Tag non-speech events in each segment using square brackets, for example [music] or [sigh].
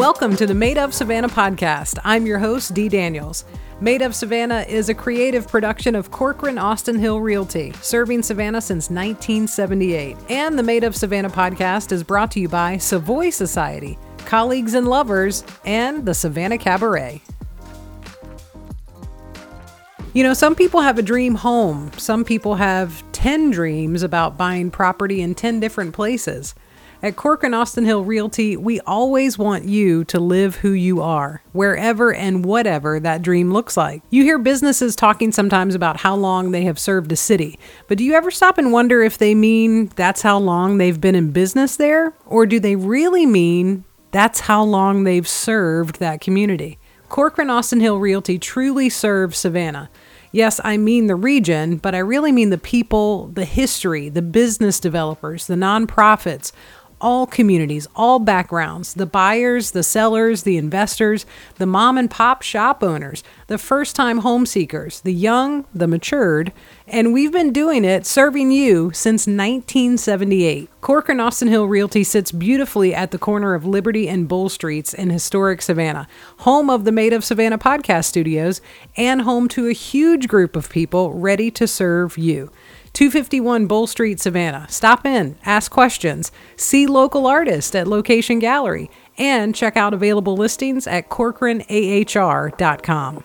Welcome to the Made of Savannah podcast. I'm your host, Dee Daniels. Made of Savannah is a creative production of Corcoran Austin Hill Realty, serving Savannah since 1978. And the Made of Savannah podcast is brought to you by Savoy Society, colleagues and lovers, and the Savannah Cabaret. You know, some people have a dream home. Some people have 10 dreams about buying property in 10 different places. At Corcoran Austin Hill Realty, we always want you to live who you are, wherever and whatever that dream looks like. You hear businesses talking sometimes about how long they have served a city, but do you ever stop and wonder if they mean that's how long they've been in business there? Or do they really mean that's how long they've served that community? Corcoran Austin Hill Realty truly serves Savannah. Yes, I mean the region, but I really mean the people, the history, the business developers, the nonprofits, all communities, all backgrounds the buyers, the sellers, the investors, the mom and pop shop owners, the first time home seekers, the young, the matured, and we've been doing it serving you since 1978. Corcoran Austin Hill Realty sits beautifully at the corner of Liberty and Bull Streets in historic Savannah, home of the Made of Savannah podcast studios, and home to a huge group of people ready to serve you. 251 Bull Street, Savannah. Stop in, ask questions, see local artists at Location Gallery, and check out available listings at CorcoranAHR.com.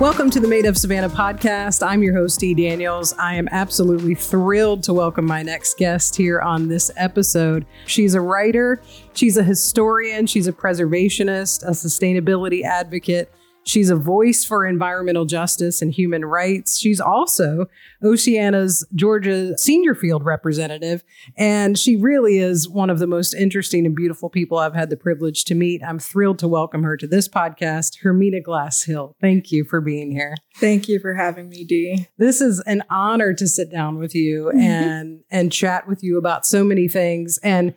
Welcome to the Made of Savannah podcast. I'm your host, Dee Daniels. I am absolutely thrilled to welcome my next guest here on this episode. She's a writer, she's a historian, she's a preservationist, a sustainability advocate She's a voice for environmental justice and human rights. She's also Oceana's Georgia senior field representative. And she really is one of the most interesting and beautiful people I've had the privilege to meet. I'm thrilled to welcome her to this podcast, Hermina Glass Hill. Thank you for being here. Thank you for having me, Dee. This is an honor to sit down with you mm-hmm. and and chat with you about so many things. And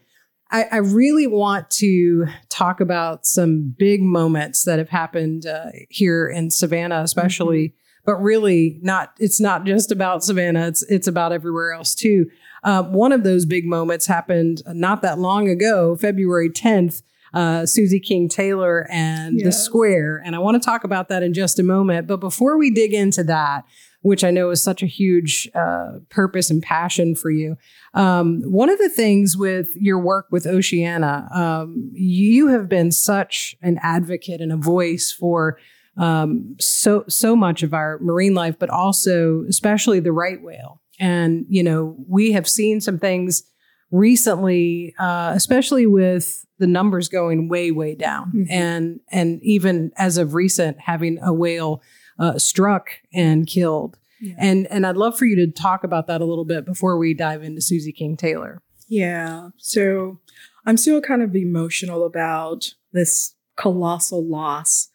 I, I, really want to talk about some big moments that have happened uh, here in Savannah, especially, mm-hmm. but really not. It's not just about Savannah. It's it's about everywhere else too. Uh, one of those big moments happened not that long ago, February tenth. Uh, Susie King Taylor and yes. the Square, and I want to talk about that in just a moment. But before we dig into that, which I know is such a huge uh, purpose and passion for you. Um, one of the things with your work with Oceana, um, you have been such an advocate and a voice for um, so so much of our marine life, but also especially the right whale. And you know, we have seen some things recently, uh, especially with the numbers going way way down, mm-hmm. and and even as of recent, having a whale uh, struck and killed. Yeah. And and I'd love for you to talk about that a little bit before we dive into Susie King Taylor. Yeah. So I'm still kind of emotional about this colossal loss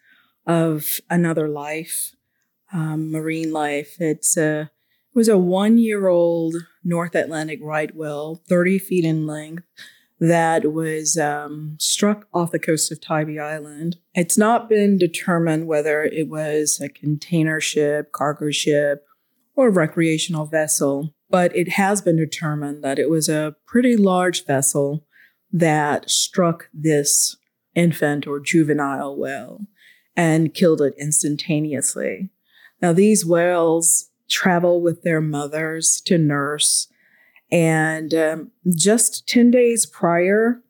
of another life, um, marine life. It's a it was a one year old North Atlantic right whale, 30 feet in length, that was um, struck off the coast of Tybee Island. It's not been determined whether it was a container ship, cargo ship, or recreational vessel, but it has been determined that it was a pretty large vessel that struck this infant or juvenile whale and killed it instantaneously. Now, these whales travel with their mothers to nurse and um, just 10 days prior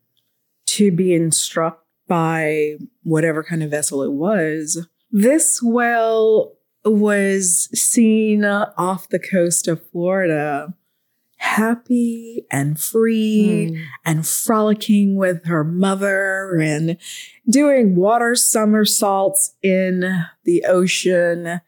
to being struck by whatever kind of vessel it was, this whale was seen off the coast of Florida happy and free mm. and frolicking with her mother and doing water somersaults in the ocean.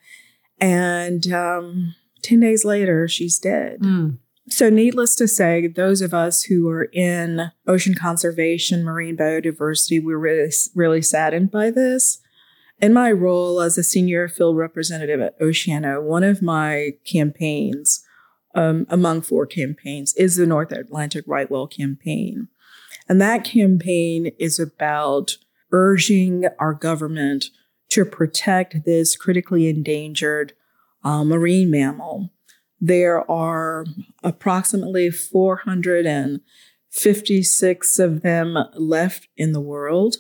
And um, 10 days later, she's dead. Mm. So, needless to say, those of us who are in ocean conservation, marine biodiversity, we're really, really saddened by this. In my role as a senior field representative at Oceana, one of my campaigns, um, among four campaigns, is the North Atlantic Right Whale campaign. And that campaign is about urging our government to protect this critically endangered uh, marine mammal there are approximately 456 of them left in the world.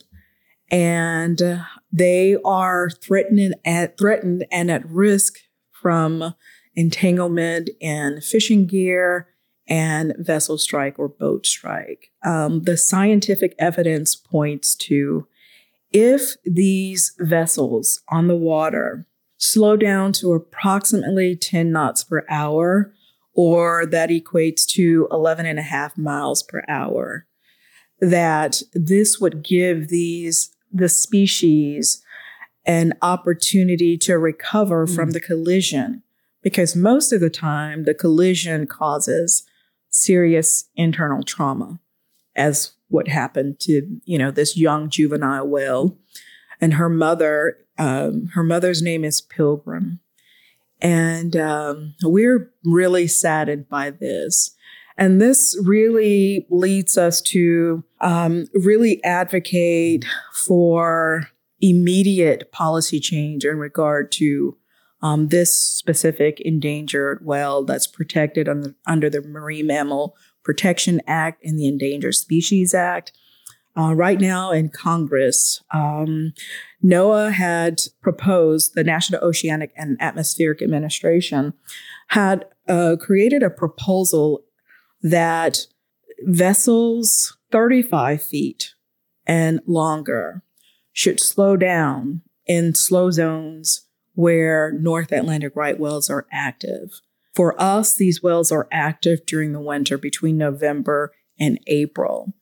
And they are threatened at threatened and at risk from entanglement in fishing gear and vessel strike or boat strike. Um, the scientific evidence points to if these vessels on the water slow down to approximately 10 knots per hour, or that equates to 11 and a half miles per hour, that this would give these the species an opportunity to recover mm. from the collision because most of the time the collision causes serious internal trauma as what happened to you know this young juvenile whale and her mother um, her mother's name is pilgrim and um, we're really saddened by this and this really leads us to um, really advocate for immediate policy change in regard to um, this specific endangered whale that's protected under, under the Marine Mammal Protection Act and the Endangered Species Act. Uh, right now in Congress, um, NOAA had proposed, the National Oceanic and Atmospheric Administration had uh, created a proposal that vessels 35 feet and longer should slow down in slow zones where North Atlantic right whales are active. For us, these whales are active during the winter between November and April.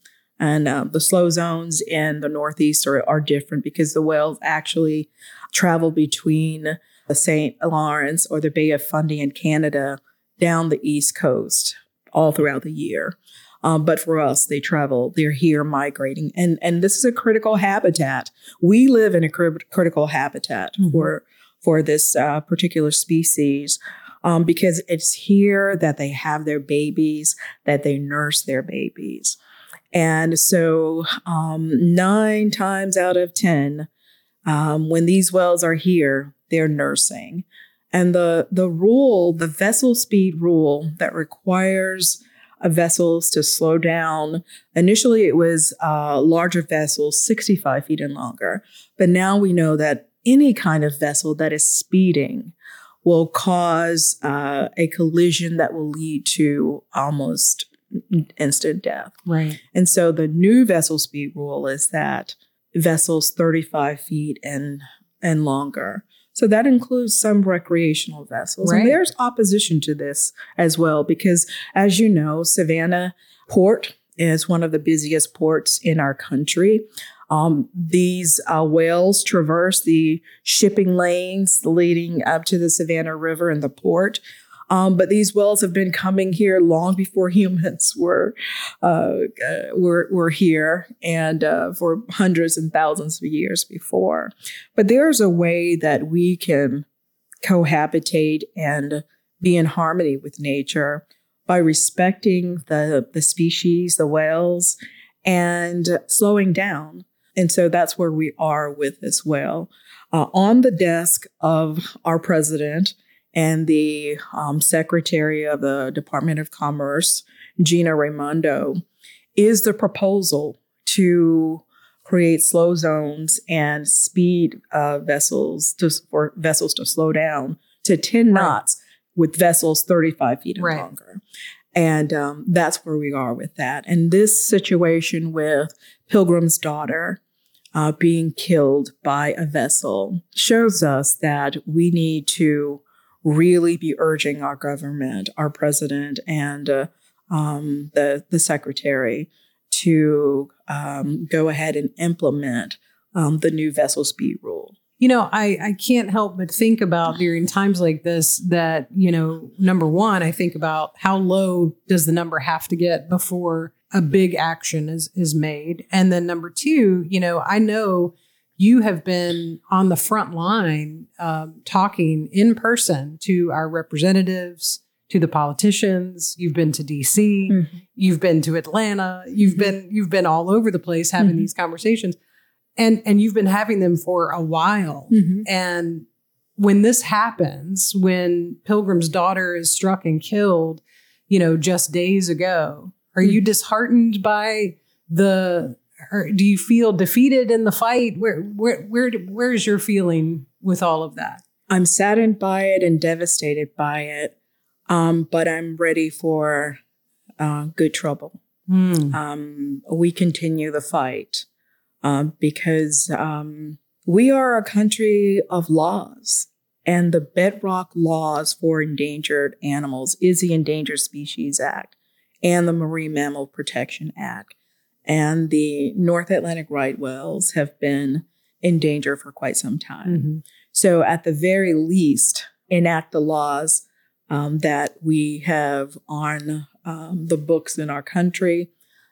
And uh, the slow zones in the Northeast are, are different because the whales actually travel between the St. Lawrence or the Bay of Fundy in Canada down the East Coast all throughout the year. Um, but for us, they travel, they're here migrating. And, and this is a critical habitat. We live in a critical habitat mm-hmm. for, for this uh, particular species. Um, because it's here that they have their babies, that they nurse their babies. And so, um, nine times out of 10, um, when these wells are here, they're nursing. And the, the rule, the vessel speed rule that requires vessels to slow down. Initially, it was uh, larger vessels, 65 feet and longer. But now we know that any kind of vessel that is speeding will cause uh, a collision that will lead to almost instant death. Right. And so the new vessel speed rule is that vessels 35 feet and and longer so that includes some recreational vessels. Right. And there's opposition to this as well, because as you know, Savannah Port is one of the busiest ports in our country. Um, these uh, whales traverse the shipping lanes leading up to the Savannah River and the port. Um, but these wells have been coming here long before humans were uh, uh, were, were here, and uh, for hundreds and thousands of years before. But there's a way that we can cohabitate and be in harmony with nature by respecting the the species, the whales, and slowing down. And so that's where we are with this whale. Uh, on the desk of our president and the um, secretary of the Department of Commerce, Gina Raimondo, is the proposal to create slow zones and speed uh, vessels to, for vessels to slow down to 10 right. knots with vessels 35 feet and right. longer. And um, that's where we are with that. And this situation with Pilgrim's daughter uh, being killed by a vessel shows us that we need to really be urging our government, our president, and uh, um, the the secretary to um, go ahead and implement um, the new vessel speed rule. You know, I, I can't help but think about during times like this that, you know, number one, I think about how low does the number have to get before a big action is is made. And then number two, you know, I know you have been on the front line um, talking in person to our representatives, to the politicians. You've been to DC, mm-hmm. you've been to Atlanta, you've mm-hmm. been you've been all over the place having mm-hmm. these conversations, and and you've been having them for a while. Mm-hmm. And when this happens, when Pilgrim's daughter is struck and killed, you know, just days ago, are you disheartened by the or do you feel defeated in the fight? Where where where where's your feeling with all of that? I'm saddened by it and devastated by it, um, but I'm ready for uh, good trouble. Mm. Um, we continue the fight um, because um, we are a country of laws, and the bedrock laws for endangered animals is the Endangered Species Act and the Marine Mammal Protection Act and the North Atlantic right whales have been in danger for quite some time. Mm-hmm. So, at the very least, enact the laws um, that we have on um, the books in our country.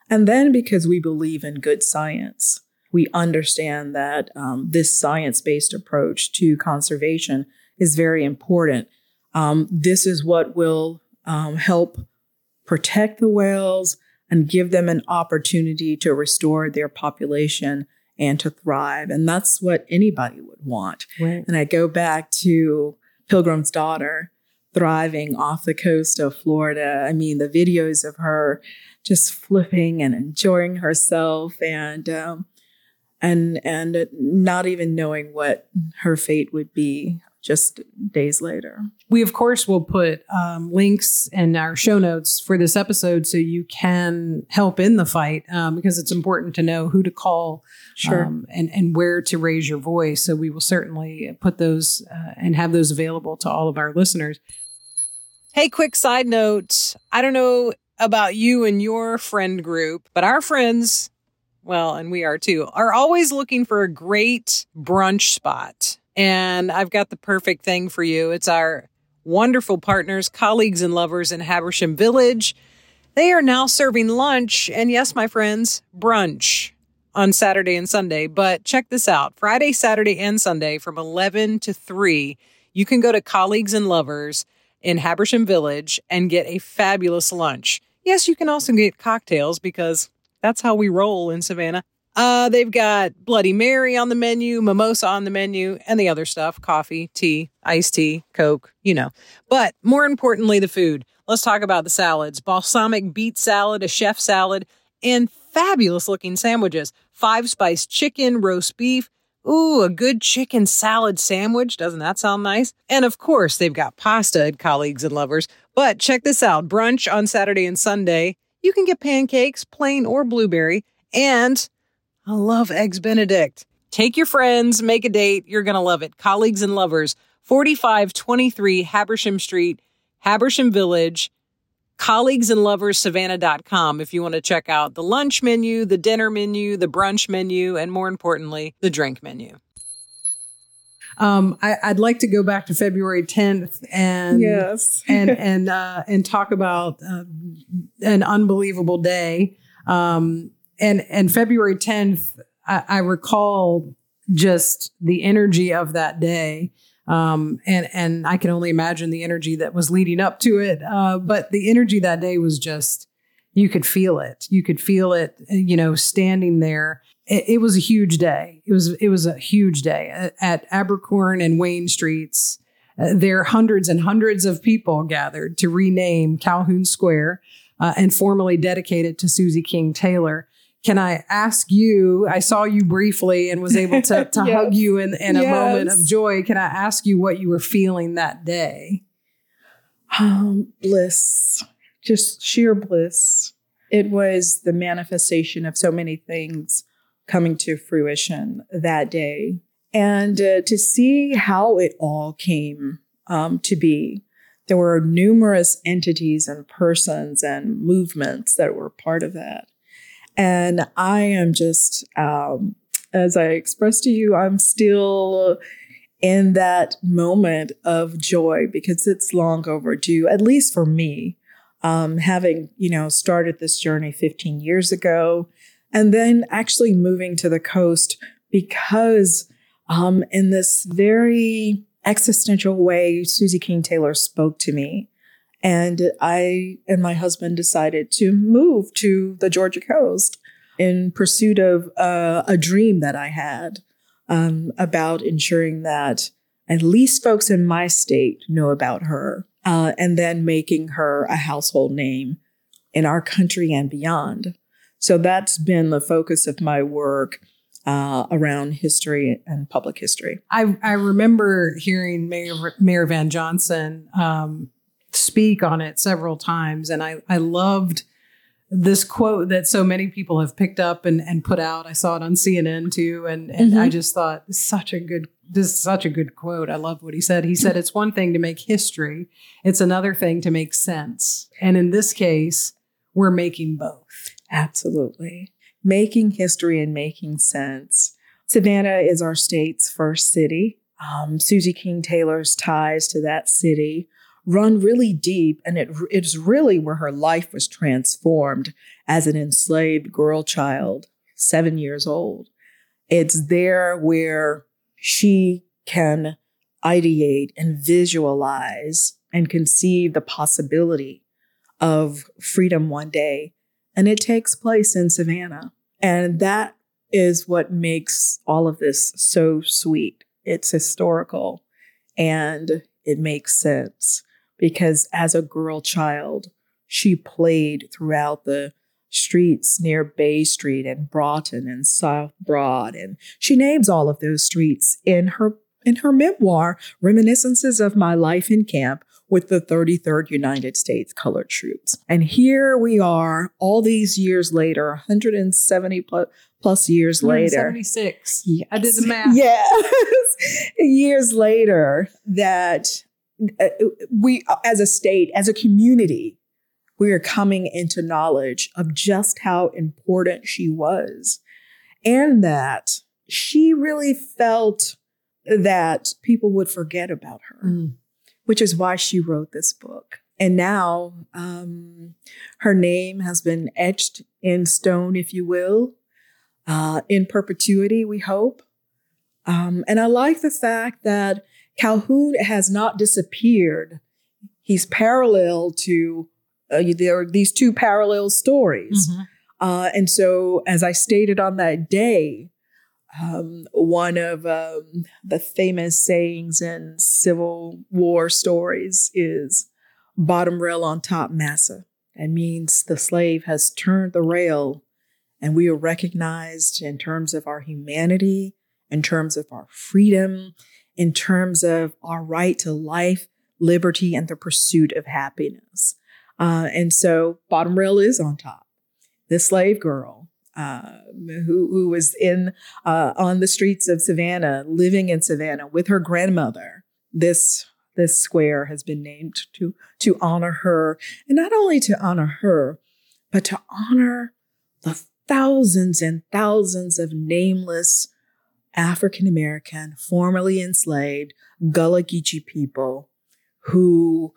And then, because we believe in good science, we understand that um, this science based approach to conservation is very important. Um, this is what will um, help protect the whales and give them an opportunity to restore their population and to thrive. And that's what anybody would want. Right. And I go back to Pilgrim's Daughter thriving off the coast of Florida. I mean, the videos of her just flipping and enjoying herself and um, and and not even knowing what her fate would be just days later. We, of course, will put um, links in our show notes for this episode so you can help in the fight um, because it's important to know who to call Sure. um, and, and where to raise your voice. So we will certainly put those uh, and have those available to all of our listeners. Hey, quick side note I don't know about you and your friend group, but our friends, well, and we are too, are always looking for a great brunch spot. And I've got the perfect thing for you. It's our wonderful partners, colleagues, and lovers in Habersham Village. They are now serving lunch and, yes, my friends, brunch on Saturday and Sunday. But check this out Friday, Saturday, and Sunday from 11 to 3, you can go to Colleagues and Lovers in Habersham Village and get a fabulous lunch. Yes, you can also get cocktails because that's how we roll in Savannah. Uh, they've got Bloody Mary on the menu, mimosa on the menu, and the other stuff coffee, tea, iced tea, Coke, you know. But more importantly, the food. Let's talk about the salads balsamic beet salad, a chef salad, and fabulous looking sandwiches. Five spice chicken, roast beef. Ooh, a good chicken salad sandwich. Doesn't that sound nice? And of course, they've got pasta colleagues and lovers. But check this out brunch on Saturday and Sunday. You can get pancakes, plain or blueberry, and I love Eggs Benedict. Take your friends, make a date. You're going to love it. Colleagues and lovers, 4523 Habersham Street, Habersham Village, colleagues and lovers savannah.com if you want to check out the lunch menu, the dinner menu, the brunch menu, and more importantly, the drink menu. Um, I, would like to go back to February 10th and yes, [laughs] and and uh, and talk about uh, an unbelievable day. Um, and and February 10th, I, I recall just the energy of that day. Um, and and I can only imagine the energy that was leading up to it. Uh, but the energy that day was just you could feel it. You could feel it. You know, standing there. It, it was a huge day. It was it was a huge day at, Abercorn and Wayne Streets. Uh, there, hundreds and hundreds of people gathered to rename Calhoun Square uh, and formally dedicate it to Susie King Taylor can I ask you? I saw you briefly and was able to, [laughs] to yes. hug you in, in a moment of joy. Can I ask you what you were feeling that day? Um, bliss, just sheer bliss. It was the manifestation of so many things coming to fruition that day. And uh, to see how it all came um, to be, there were numerous entities and persons and movements that were part of that. And I am just, um, as I expressed to you, I'm still in that moment of joy because it's long overdue, at least for me. Um, having, you know, started this journey 15 years ago and then actually moving to the coast because um, in this very existential way, Susie King Taylor spoke to me and I and my husband decided to move to the Georgia coast in pursuit of uh, a dream that I had um, about ensuring that at least folks in my state know about her, uh, and then making her a household name in our country and beyond. So that's been the focus of my work uh, around history and public history. I, I remember hearing Mayor, Mayor Van Johnson um, speak on it several times, and I, I loved this quote that so many people have picked up and, and put out. I saw it on CNN too, and, and mm-hmm. I just thought such a good this is such a good quote. I love what he said. He said it's one thing to make history, it's another thing to make sense. And in this case, we're making both. Absolutely. Making history and making sense. Savannah is our state's first city. Um, Susie King Taylor's ties to that city run really deep, and it, it's really where her life was transformed as an enslaved girl child, seven years old. It's there where she can ideate and visualize and conceive the possibility of freedom one day. And it takes place in Savannah. And that is what makes all of this so sweet. It's historical and it makes sense because as a girl child, she played throughout the streets near Bay Street and Broughton and South Broad. And she names all of those streets in her in her memoir, Reminiscences of My Life in Camp, with the 33rd United States Colored Troops. And here we are, all these years later, 170 plus, plus years later. 76. Yes. I did the math. [laughs] Yes. years later, that we, as a state, as a community, we are coming into knowledge of just how important she was and that she really felt that people would forget about her. Mm which is why she wrote this book. And now um, her name has been etched in stone, if you will, uh, in perpetuity, we hope. Um, and I like the fact that Calhoun has not disappeared. He's parallel to, uh, there are these two parallel stories. Mm-hmm. Uh, and so, as I stated on that day, um, one of um, the famous sayings in Civil War stories is bottom rail on top massa. That means the slave has turned the rail and we are recognized in terms of our humanity, in terms of our freedom, in terms of our right to life, liberty, and the pursuit of happiness. Uh, and so bottom rail is on top. The slave girl uh, who, who was in uh, on the streets of Savannah, living in Savannah with her grandmother. This this square has been named to to honor her, and not only to honor her, but to honor the thousands and thousands of nameless African American, formerly enslaved Gullah Geechee people who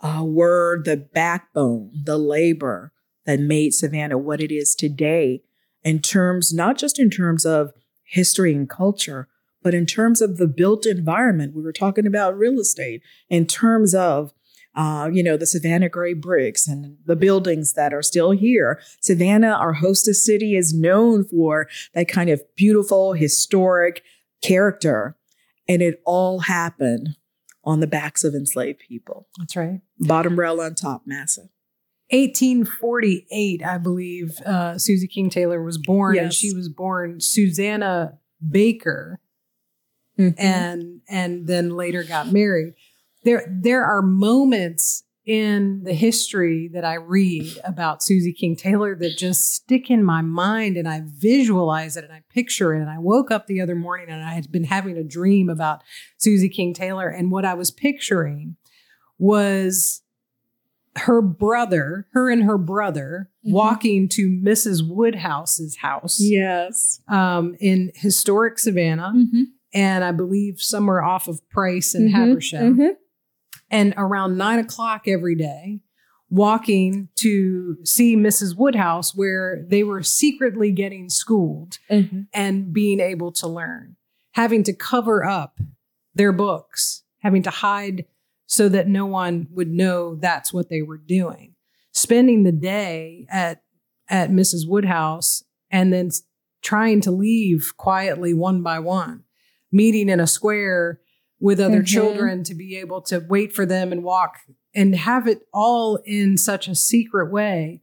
uh, were the backbone, the labor that made Savannah what it is today in terms, not just in terms of history and culture, but in terms of the built environment. We were talking about real estate in terms of uh, you know, the Savannah Gray bricks and the buildings that are still here. Savannah, our hostess city, is known for that kind of beautiful, historic character. And it all happened on the backs of enslaved people. That's right. Bottom rail on top, massive. 1848, I believe, uh, Susie King Taylor was born, yes. and she was born Susanna Baker, mm-hmm. and and then later got married. There there are moments in the history that I read about Susie King Taylor that just stick in my mind, and I visualize it and I picture it. And I woke up the other morning and I had been having a dream about Susie King Taylor, and what I was picturing was her brother, her and her brother, mm-hmm. walking to Mrs. Woodhouse's house. Yes. Um, in historic Savannah. Mm-hmm. And I believe somewhere off of Price and mm-hmm. Habersham. And around nine o'clock every day, walking to see Mrs. Woodhouse, where they were secretly getting schooled mm-hmm. and being able to learn, having to cover up their books, having to hide so that no one would know that's what they were doing. Spending the day at at Mrs. Woodhouse and then trying to leave quietly one by one, meeting in a square with other Mhm. children to be able to wait for them and walk and have it all in such a secret way.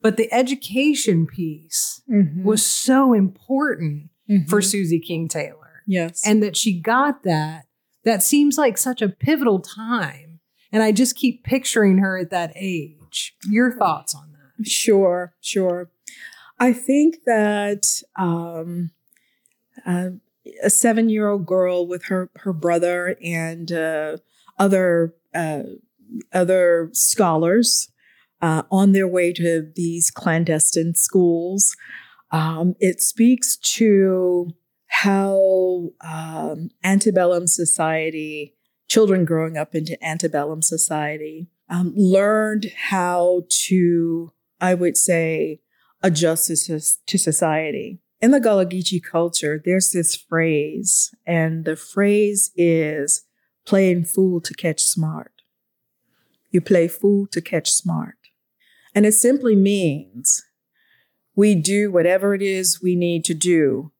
But the education piece was so important for Mhm. Susie King Taylor. yes. And that she got that, that seems like such a pivotal time. And I just keep picturing her at that age. Your thoughts on that? Sure, sure. I think that um, uh, a seven-year-old girl with her her brother and uh, other uh, other scholars uh, on their way to these clandestine schools. Um, it speaks to how um, antebellum society, children growing up into antebellum society, um, learned how to, I would say, adjust to, to society. In the Gullah Geechee culture, there's this phrase, and the phrase is playing fool to catch smart. You play fool to catch smart. And it simply means we do whatever it is we need to do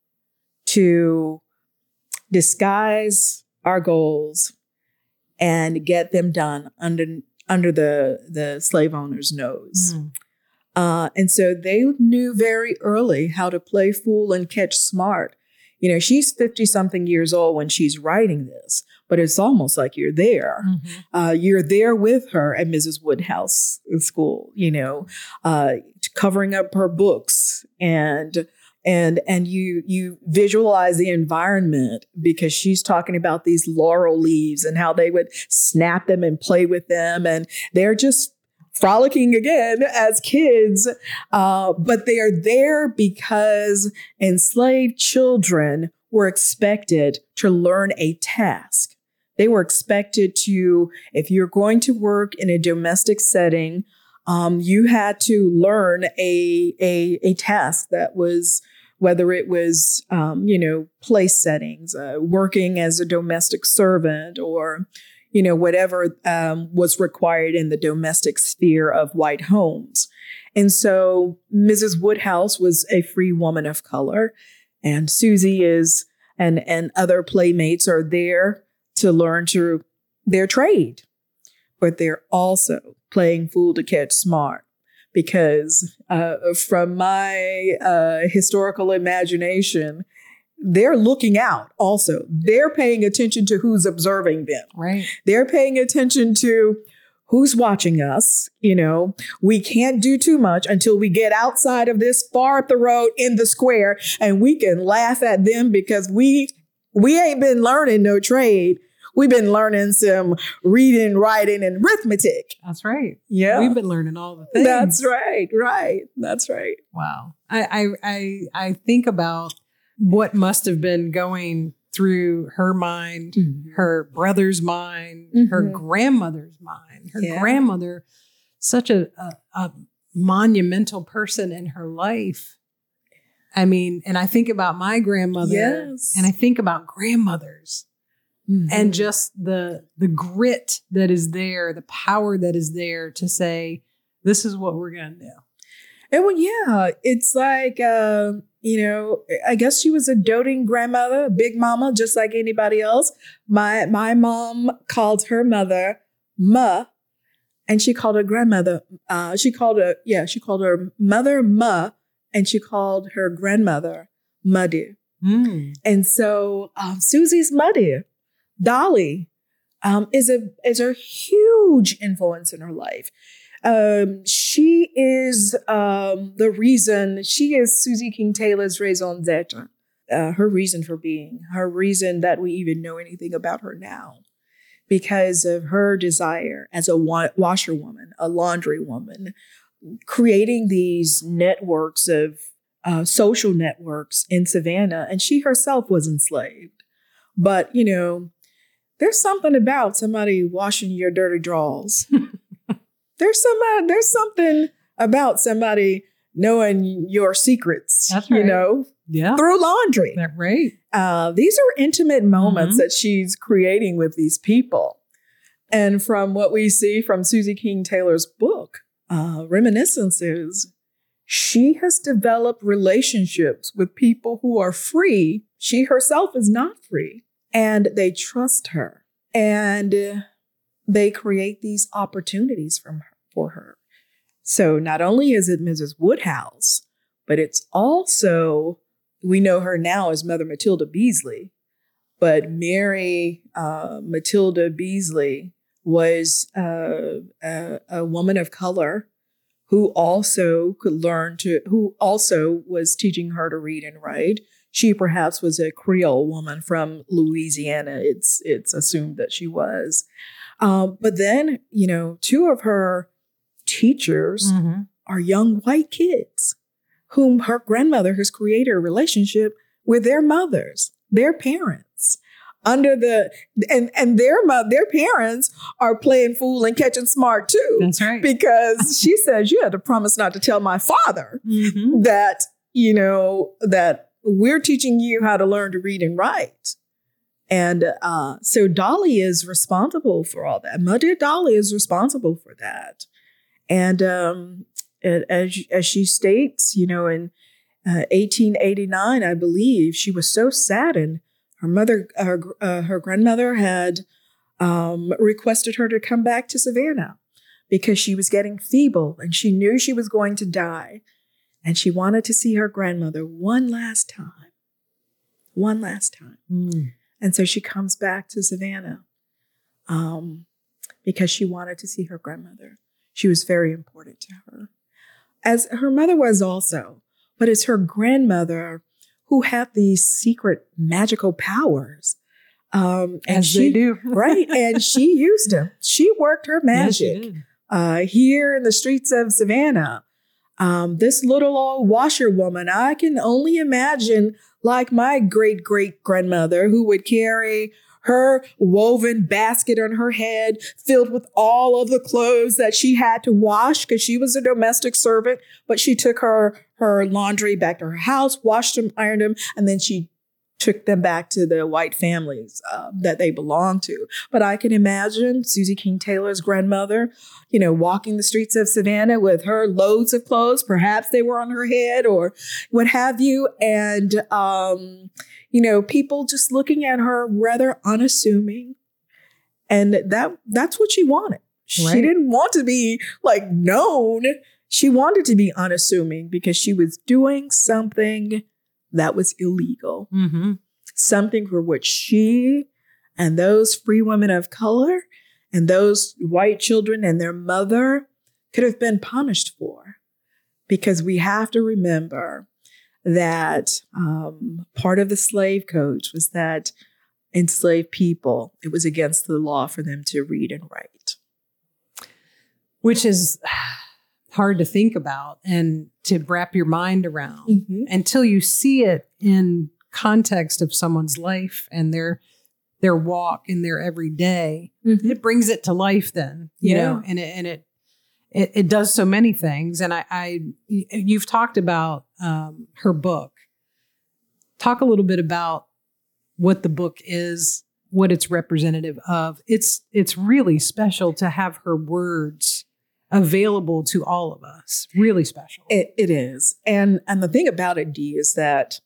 to disguise our goals and get them done under under the the slave owner's nose. Mm. Uh, and so they knew very early how to play fool and catch smart. You know, she's 50 something years old when she's writing this, but it's almost like you're there. Mhm. Uh, you're there with her at Mrs. Woodhouse School, you know, uh, covering up her books and and and you you visualize the environment because she's talking about these laurel leaves and how they would snap them and play with them and they're just frolicking again as kids uh, but they are there because enslaved children were expected to learn a task. They were expected to if you're going to work in a domestic setting um, you had to learn a, a, a task that was whether it was um, you know place settings uh, working as a domestic servant or you know whatever um, was required in the domestic sphere of white homes. And so mrs woodhouse was a free woman of color and susie is and and other playmates are there to learn to their trade but they're also playing fool to catch smart because uh, from my uh, historical imagination, they're looking out also. They're paying attention to who's observing them. Right. They're paying attention to who's watching us. You know, we can't do too much until we get outside of this far up the road in the square and we can laugh at them because we we ain't been learning no trade. We've been learning some reading, writing, and arithmetic. That's right. Yeah. We've been learning all the things. That's right. Right. That's right. Wow. I, I I I think about what must have been going through her mind, Mm-hmm. her brother's mind, her Mhm. grandmother's mind. Her Yeah. grandmother, such a, a, a monumental person in her life. I mean, and I think about my grandmother Yes. and I think about grandmothers Mm-hmm. and just the the grit that is there, the power that is there to say, this is what we're gonna do. And well, yeah, it's like, uh, you know, I guess she was a doting grandmother, big mama, just like anybody else. My my mom called her mother Ma, and she called her grandmother. Uh, she called her, yeah, she called her mother Ma, and she called her grandmother Muddy. Mm. And so um, Susie's muddy, Dolly, um, is a is a huge influence in her life. Um, she is um, the reason. She is Susie King Taylor's raison d'être. Uh, her reason for being, her reason that we even know anything about her now, because of her desire as a wa- washerwoman, a laundry woman, creating these networks of uh, social networks in Savannah, and she herself was enslaved. But you know, there's something about somebody washing your dirty drawers. [laughs] there's somebody. There's something about somebody knowing your secrets. That's You know, Yeah. through laundry. Right. Uh, these are intimate moments Mhm. that she's creating with these people. And from what we see from Susie King Taylor's book, uh, Reminiscences, she has developed relationships with people who are free. She herself is not free. and they trust her and they create these opportunities from her, for her. So not only is it Mrs. Woodhouse, but it's also, we know her now as Mother Matilda Beasley, but Mary uh, Matilda Beasley was uh, a, a woman of color who also could learn to, who also was teaching her to read and write. She perhaps was a Creole woman from Louisiana. It's it's assumed that she was, um, but then you know, two of her teachers Mm-hmm. are young white kids whom her grandmother has created a relationship with their mothers, their parents. Under the and and their mo- their parents are playing fool and catching smart too, That's right. because [laughs] she says you had to promise not to tell my father Mhm. that you know that we're teaching you how to learn to read and write and uh, so dolly is responsible for all that mother dolly is responsible for that and um, as, as she states you know in uh, 1889 i believe she was so saddened her mother her, uh, her grandmother had um, requested her to come back to savannah because she was getting feeble and she knew she was going to die and she wanted to see her grandmother one last time. One last time. Mm. And so she comes back to Savannah um, because she wanted to see her grandmother. She was very important to her, as her mother was also, but it's her grandmother who had these secret magical powers. Um, and As she, do. [laughs] right, and she used them. She worked her magic did. uh, here in the streets of Savannah. Um, this little old washerwoman, I can only imagine like my great great grandmother who would carry her woven basket on her head filled with all of the clothes that she had to wash because she was a domestic servant. But she took her her laundry back to her house washed them ironed them and then she took them back to the white families uh, that they belonged to but i can imagine susie king taylor's grandmother you know, walking the streets of Savannah with her loads of clothes. Perhaps they were on her head or what have you. And, um, you know, people just looking at her rather unassuming. And that, that's what she wanted. She didn't want to be like known. She wanted to be unassuming because she was doing something that was illegal, Mhm. something for which she and those free women of color and those white children and their mother could have been punished for. Because we have to remember that um, part of the slave codes was that enslaved people, it was against the law for them to read and write. Which is hard to think about and to wrap your mind around Mm-hmm. until you see it in context of someone's life and their their walk in their everyday. It brings it to life then, you Yeah. know, and it and it it, it does so many things. And I, I you've talked about um, her book. Talk a little bit about what the book is, what it's representative of. It's it's really special to have her words available to all of us. Really special. It, it is. And, and the thing about it, Dee, is that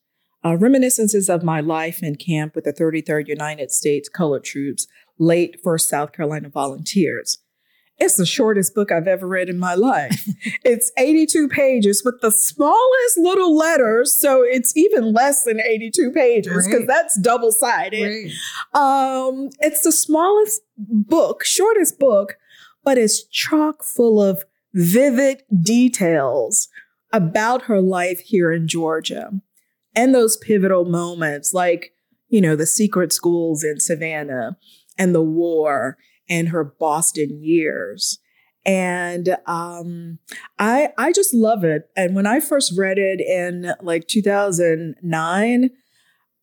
uh, reminiscences of my life in camp with the 33rd United States Colored Troops, late 1st South Carolina Volunteers. It's the shortest book I've ever read in my life. [laughs] it's 82 pages with the smallest little letters. So it's even less than 82 pages because that's double sided. Um, it's the smallest book, shortest book, but it's chock full of vivid details about her life here in Georgia and those pivotal moments, like, you know, the secret schools in Savannah and the war and her Boston years. And um, I I just love it. And when I first read it in like 2009,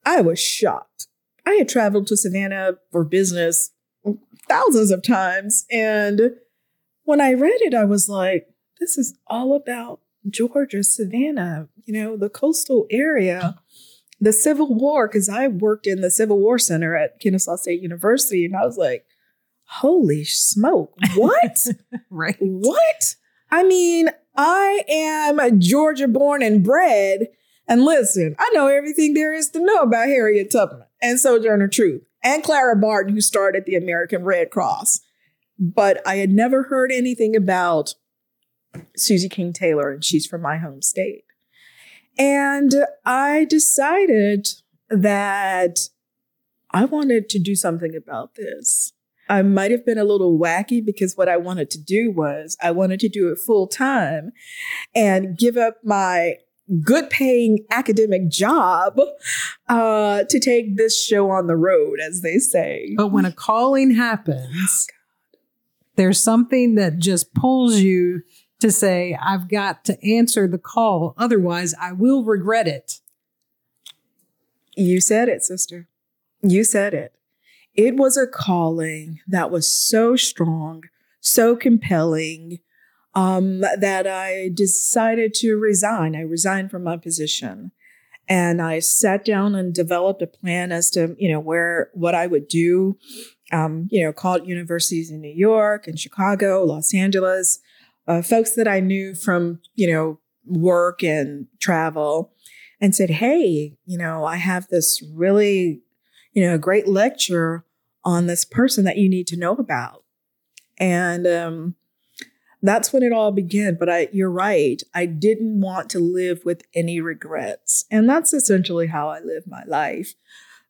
I was shocked. I had traveled to Savannah for business thousands of times. And when I read it, I was like, this is all about Georgia, Savannah, you know, the coastal area, the Civil War, because I worked in the Civil War Center at Kennesaw State University. And I was like, holy smoke, what? [laughs] Right. What? I mean, I am Georgia born and bred. And listen, I know everything there is to know about Harriet Tubman and Sojourner Truth and Clara Barton, who started the American Red Cross. But I had never heard anything about Susie King Taylor, and she's from my home state. And I decided that I wanted to do something about this. I might have been a little wacky because what I wanted to do was I wanted to do it full time and give up my good paying academic job uh, to take this show on the road, as they say. But when a calling happens, there's something that just pulls you to say, I've got to answer the call. Otherwise, I will regret it. You said it, sister. You said it. It was a calling that was so strong, so compelling, um, that I decided to resign. I resigned from my position. And I sat down and developed a plan as to, you know, where, what I would do. Um, you know, called universities in New York and Chicago, Los Angeles, uh, folks that I knew from, you know, work and travel and said, Hey, you know, I have this really, you know, great lecture on this person that you need to know about. And, um, that's when it all began. But I, you're right. I didn't want to live with any regrets. And that's essentially how I live my life.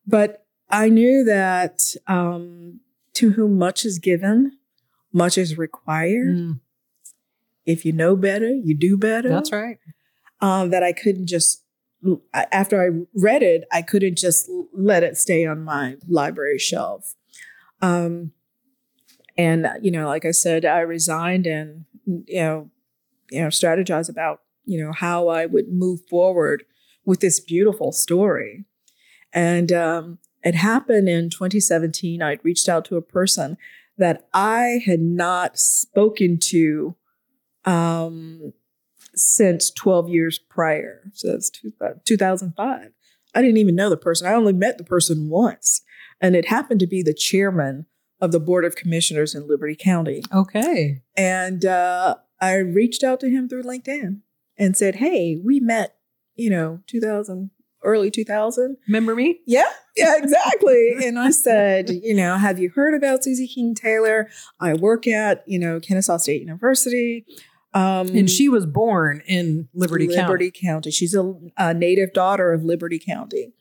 But I knew that um, to whom much is given, much is required. Mm. If you know better, you do better. That's right. Um, that I couldn't just, after I read it, I couldn't just let it stay on my library shelf. Um, and uh, you know, like I said, I resigned and you know, you know, strategize about you know how I would move forward with this beautiful story. And um, it happened in 2017. I'd reached out to a person that I had not spoken to um, since 12 years prior. So it's 2005. I didn't even know the person. I only met the person once. And it happened to be the chairman of the Board of Commissioners in Liberty County. Okay. And uh, I reached out to him through LinkedIn and said, Hey, we met, you know, 2000, early 2000. Remember me? Yeah, yeah, [laughs] exactly. and I said, You know, have you heard about Susie King Taylor? I work at, you know, Kennesaw State University. Um, and she was born in Liberty, Liberty County. Liberty County. She's a, a native daughter of Liberty County.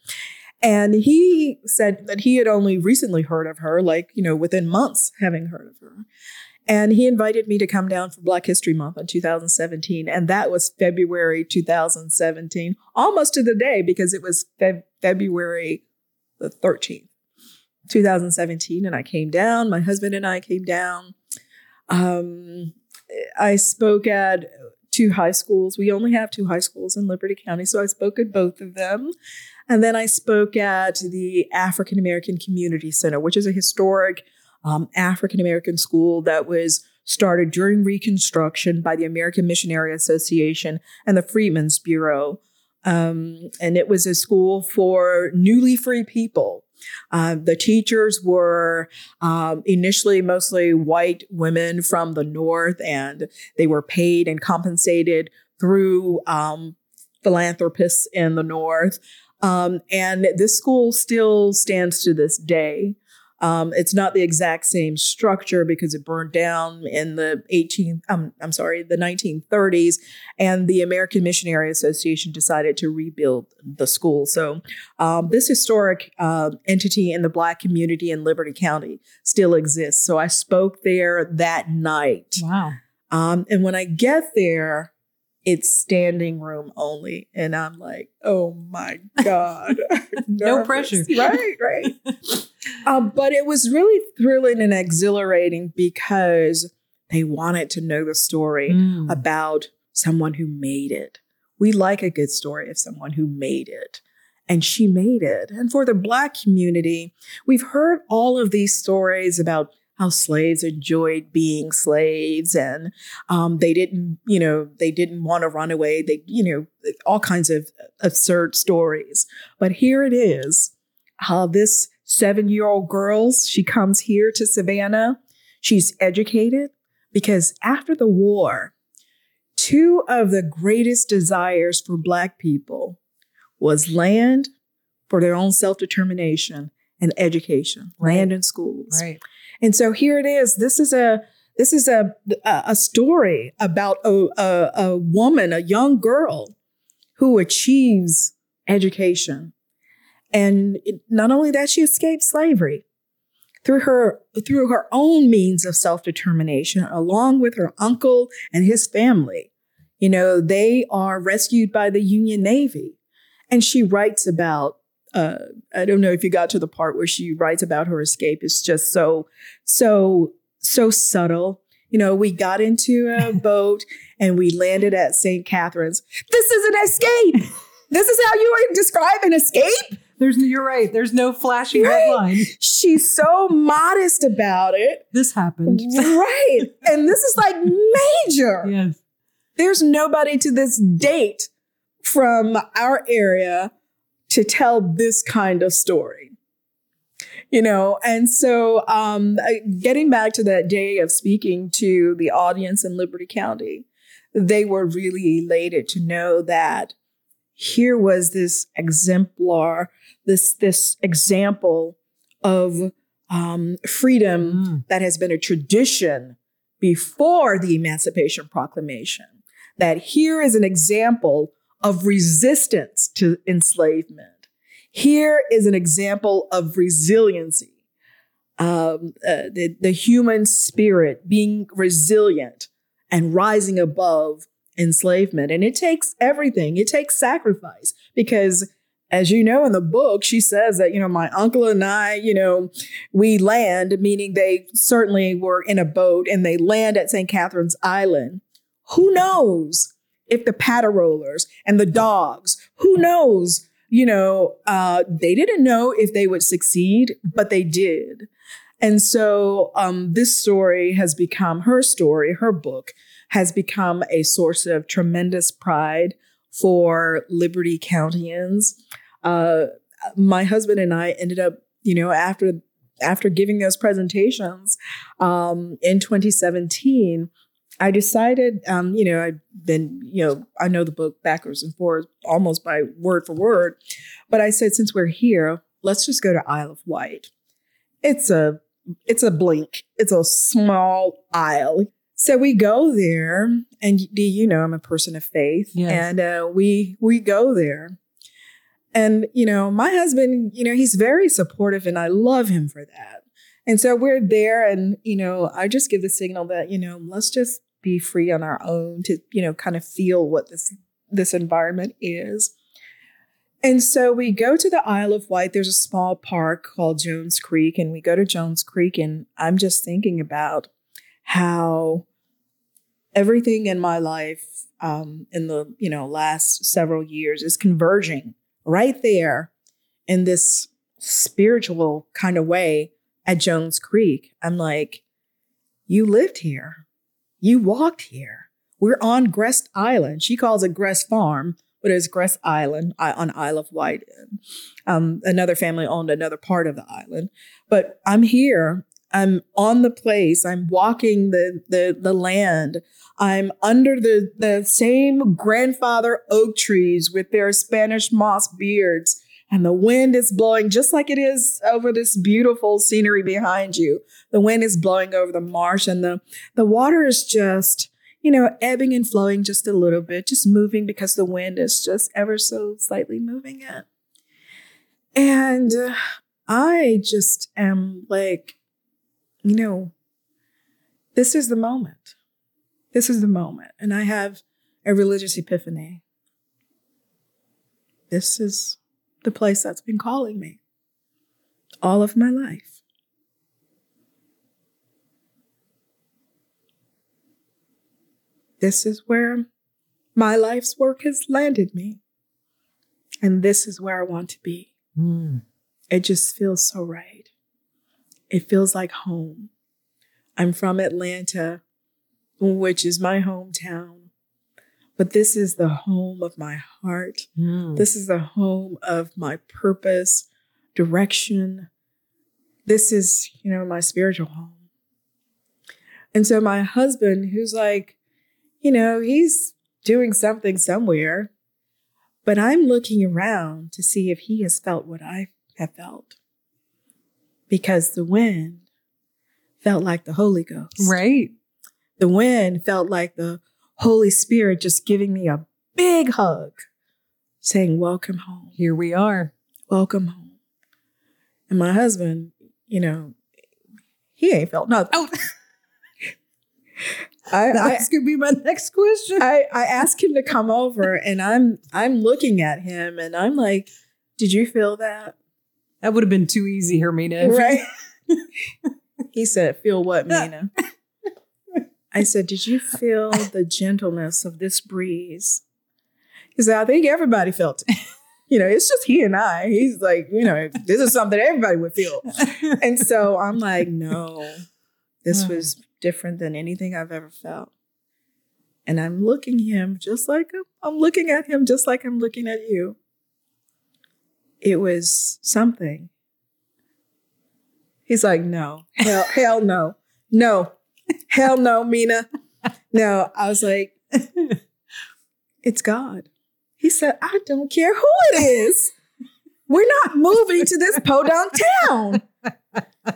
And he said that he had only recently heard of her, like, you know, within months having heard of her. And he invited me to come down for Black History Month in 2017. And that was February 2017, almost to the day because it was Fe- February the 13th, 2017. And I came down, my husband and I came down. Um, I spoke at two high schools. We only have two high schools in Liberty County. So I spoke at both of them. And then I spoke at the African American Community Center, which is a historic um, African American school that was started during Reconstruction by the American Missionary Association and the Freedmen's Bureau. Um, and it was a school for newly free people. Uh, the teachers were um, initially mostly white women from the North, and they were paid and compensated through um, philanthropists in the North. Um, and this school still stands to this day. Um, it's not the exact same structure because it burned down in the 18, um, I'm sorry, the 1930s, and the American Missionary Association decided to rebuild the school. So um, this historic uh, entity in the Black community in Liberty County still exists. So I spoke there that night. Wow. Um, and when I get there, it's standing room only. And I'm like, oh my [laughs] God. no pressure. [laughs] Right, right. um, but it was really thrilling and exhilarating because they wanted to know the story mm. about someone who made it. We like a good story of someone who made it. And she made it. And for the Black community, we've heard all of these stories about how slaves enjoyed being slaves and um, they didn't, you know, they didn't want to run away. They, you know, all kinds of absurd stories. But here it is. How this seven year old girl, she comes here to Savannah. She's educated because after the war, two of the greatest desires for Black people was land for their own self determination and education, land and schools. Right. And so here it is. This is a this is a a story about a, a, a woman, a young girl, who achieves education, and it, not only that, she escaped slavery through her through her own means of self determination, along with her uncle and his family. You know, they are rescued by the Union Navy, and she writes about uh, I don't know if you got to the part where she writes about her escape. It's just so, so, so subtle. You know, we got into a [laughs] boat and we landed at St. Catherine's. This is an escape. this is how you would describe an escape. There's you're right. There's no flashy Right. headline. She's so modest about it. This happened. Right. [laughs] and this is like major. yes. There's nobody to this date from our area to tell this kind of story. You know, and so um, getting back to that day of speaking to the audience in Liberty County, they were really elated to know that here was this exemplar, this this example of um, freedom Mm. that has been a tradition before the Emancipation Proclamation. That here is an example of resistance to enslavement. Here is an example of resiliency, um, uh, the, the human spirit being resilient and rising above enslavement. And it takes everything, it takes sacrifice because. As you know in the book, she says that, you know, my uncle and I, you know, we land, meaning they certainly were in a boat and they land at St. Catherine's Island. Who knows if the paddle rollers and the dogs, who knows, you know, uh, they didn't know if they would succeed, but they did. And so um, this story has become her story, her book has become a source of tremendous pride for Liberty Countyans. Uh, my husband and I ended up, you know, after after giving those presentations um, in 2017, I decided, um, you know, I've been, you know, I know the book backwards and forwards almost by word for word, but I said, since we're here, let's just go to Isle of Wight. It's a, it's a blink. It's a small isle. So we go there, and do you know I'm a person of faith, Yes. and uh, we we go there, and you know my husband, you know he's very supportive, and I love him for that. And so we're there, and you know I just give the signal that you know let's just be free on our own to you know kind of feel what this this environment is. And so we go to the Isle of Wight. There's a small park called Jones Creek, and we go to Jones Creek, and I'm just thinking about how everything in my life um, in the you know last several years is converging right there in this spiritual kind of way at Jones Creek. I'm like, you lived here, you walked here. We're on Grest Island. She calls it Grest Farm, but it's Grest Island on Isle of Wight. Um, another family owned another part of the island, but I'm here. I'm on the place. I'm walking the the the land. I'm under the the same grandfather oak trees with their Spanish moss beards, and the wind is blowing just like it is over this beautiful scenery behind you. The wind is blowing over the marsh, and the the water is just you know ebbing and flowing just a little bit, just moving because the wind is just ever so slightly moving it. And I just am like, you know, this is the moment. This is the moment. And I have a religious epiphany. This is the place that's been calling me all of my life. This is where my life's work has landed me. And this is where I want to be. Mm. It just feels so right. It feels like home. I'm from Atlanta, which is my hometown, but this is the home of my heart. Mm. This is the home of my purpose, direction. This is, you know, my spiritual home. And so my husband, who's like, you know, he's doing something somewhere, but I'm looking around to see if he has felt what I have felt. because the wind felt like the Holy Ghost. Right. The wind felt like the Holy Spirit just giving me a big hug, saying, Welcome home. Here we are. Welcome home. And my husband, you know, he ain't felt nothing. Oh, [laughs] I, I, that's gonna be my next question. I, I asked him to come over and I'm I'm looking at him and I'm like, Did you feel that? That would have been too easy, Hermina. Right. [laughs] he said, Feel what, Mina? [laughs] I said, Did you feel the gentleness of this breeze? He said, I think everybody felt it. [laughs] You know, it's just he and I. He's like, you know, this is something everybody would feel. And so I'm like, no, this was different than anything I've ever felt. And I'm looking him just like I'm looking at him just like I'm looking at you. It was something. He's like, no, hell, hell no, no, [laughs] hell no, Mina. No, I was like, it's God. He said, I don't care who it is. We're not moving to this podunk town.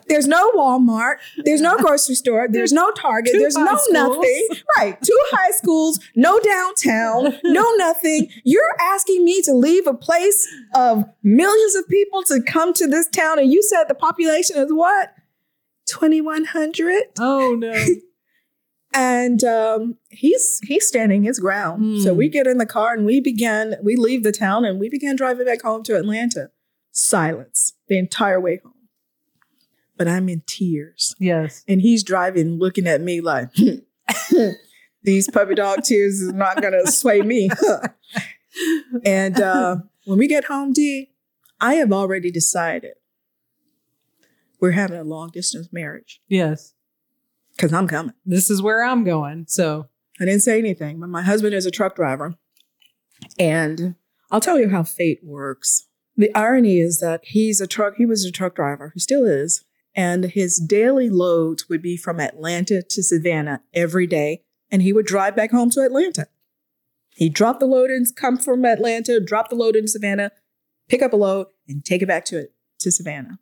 There's no Walmart. There's no grocery store. There's no Target. Two There's no schools. nothing. Right. Two high schools, no downtown, no nothing. You're asking me to leave a place of millions of people to come to this town. And you said the population is what? 2,100? oh no. [laughs] and um, he's he's standing his ground. So Hmm. we get in the car and we begin We leave the town and we begin driving back home to Atlanta. Silence the entire way home. But I'm in tears, Yes. and he's driving, looking at me like, [laughs] "These puppy dog tears is not gonna sway me." [laughs] and uh, when we get home, D, I have already decided we're having a long distance marriage Yes. because I'm coming. This is where I'm going. So I didn't say anything, but my husband is a truck driver. And I'll tell you how fate works. The irony is that he's a truck, he was a truck driver, he still is. And his daily loads would be from Atlanta to Savannah every day. And he would drive back home to Atlanta. He'd drop the load and come from Atlanta, drop the load in Savannah, pick up a load, and take it back to it to Savannah.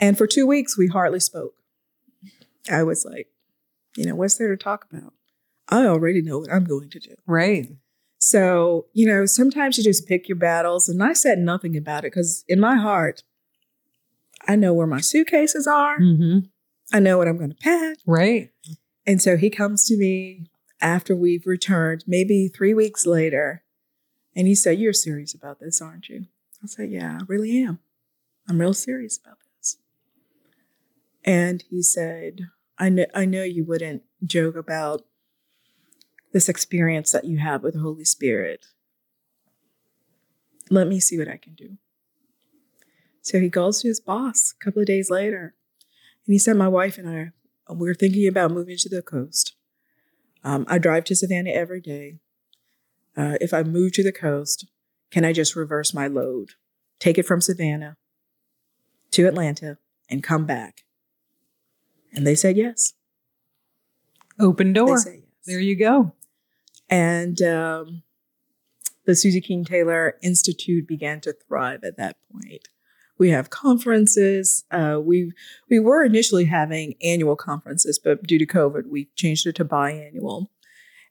And for two weeks, we hardly spoke. I was like, you know, what's there to talk about? I already know what I'm going to do. right. So, you know, sometimes you just pick your battles. And I said nothing about it because in my heart, I know where my suitcases are. Mm-hmm. I know what I'm going to pack. Right. And so he comes to me after we've returned, maybe three weeks later. And he said, You're serious about this, aren't you? I said, Yeah, I really am. I'm real serious about this. And he said, I know, I know you wouldn't joke about this experience that you have with the Holy Spirit. Let me see what I can do. So he goes to his boss a couple of days later. And he said, My wife and I, we're thinking about moving to the coast. Um, I drive to Savannah every day. Uh, if I move to the coast, can I just reverse my load, take it from Savannah to Atlanta, and come back? And they said yes. Open door. yes. There you go. And um, the Susie King Taylor Institute began to thrive at that point. We have conferences. Uh, we we were initially having annual conferences, but due to COVID, we changed it to biannual.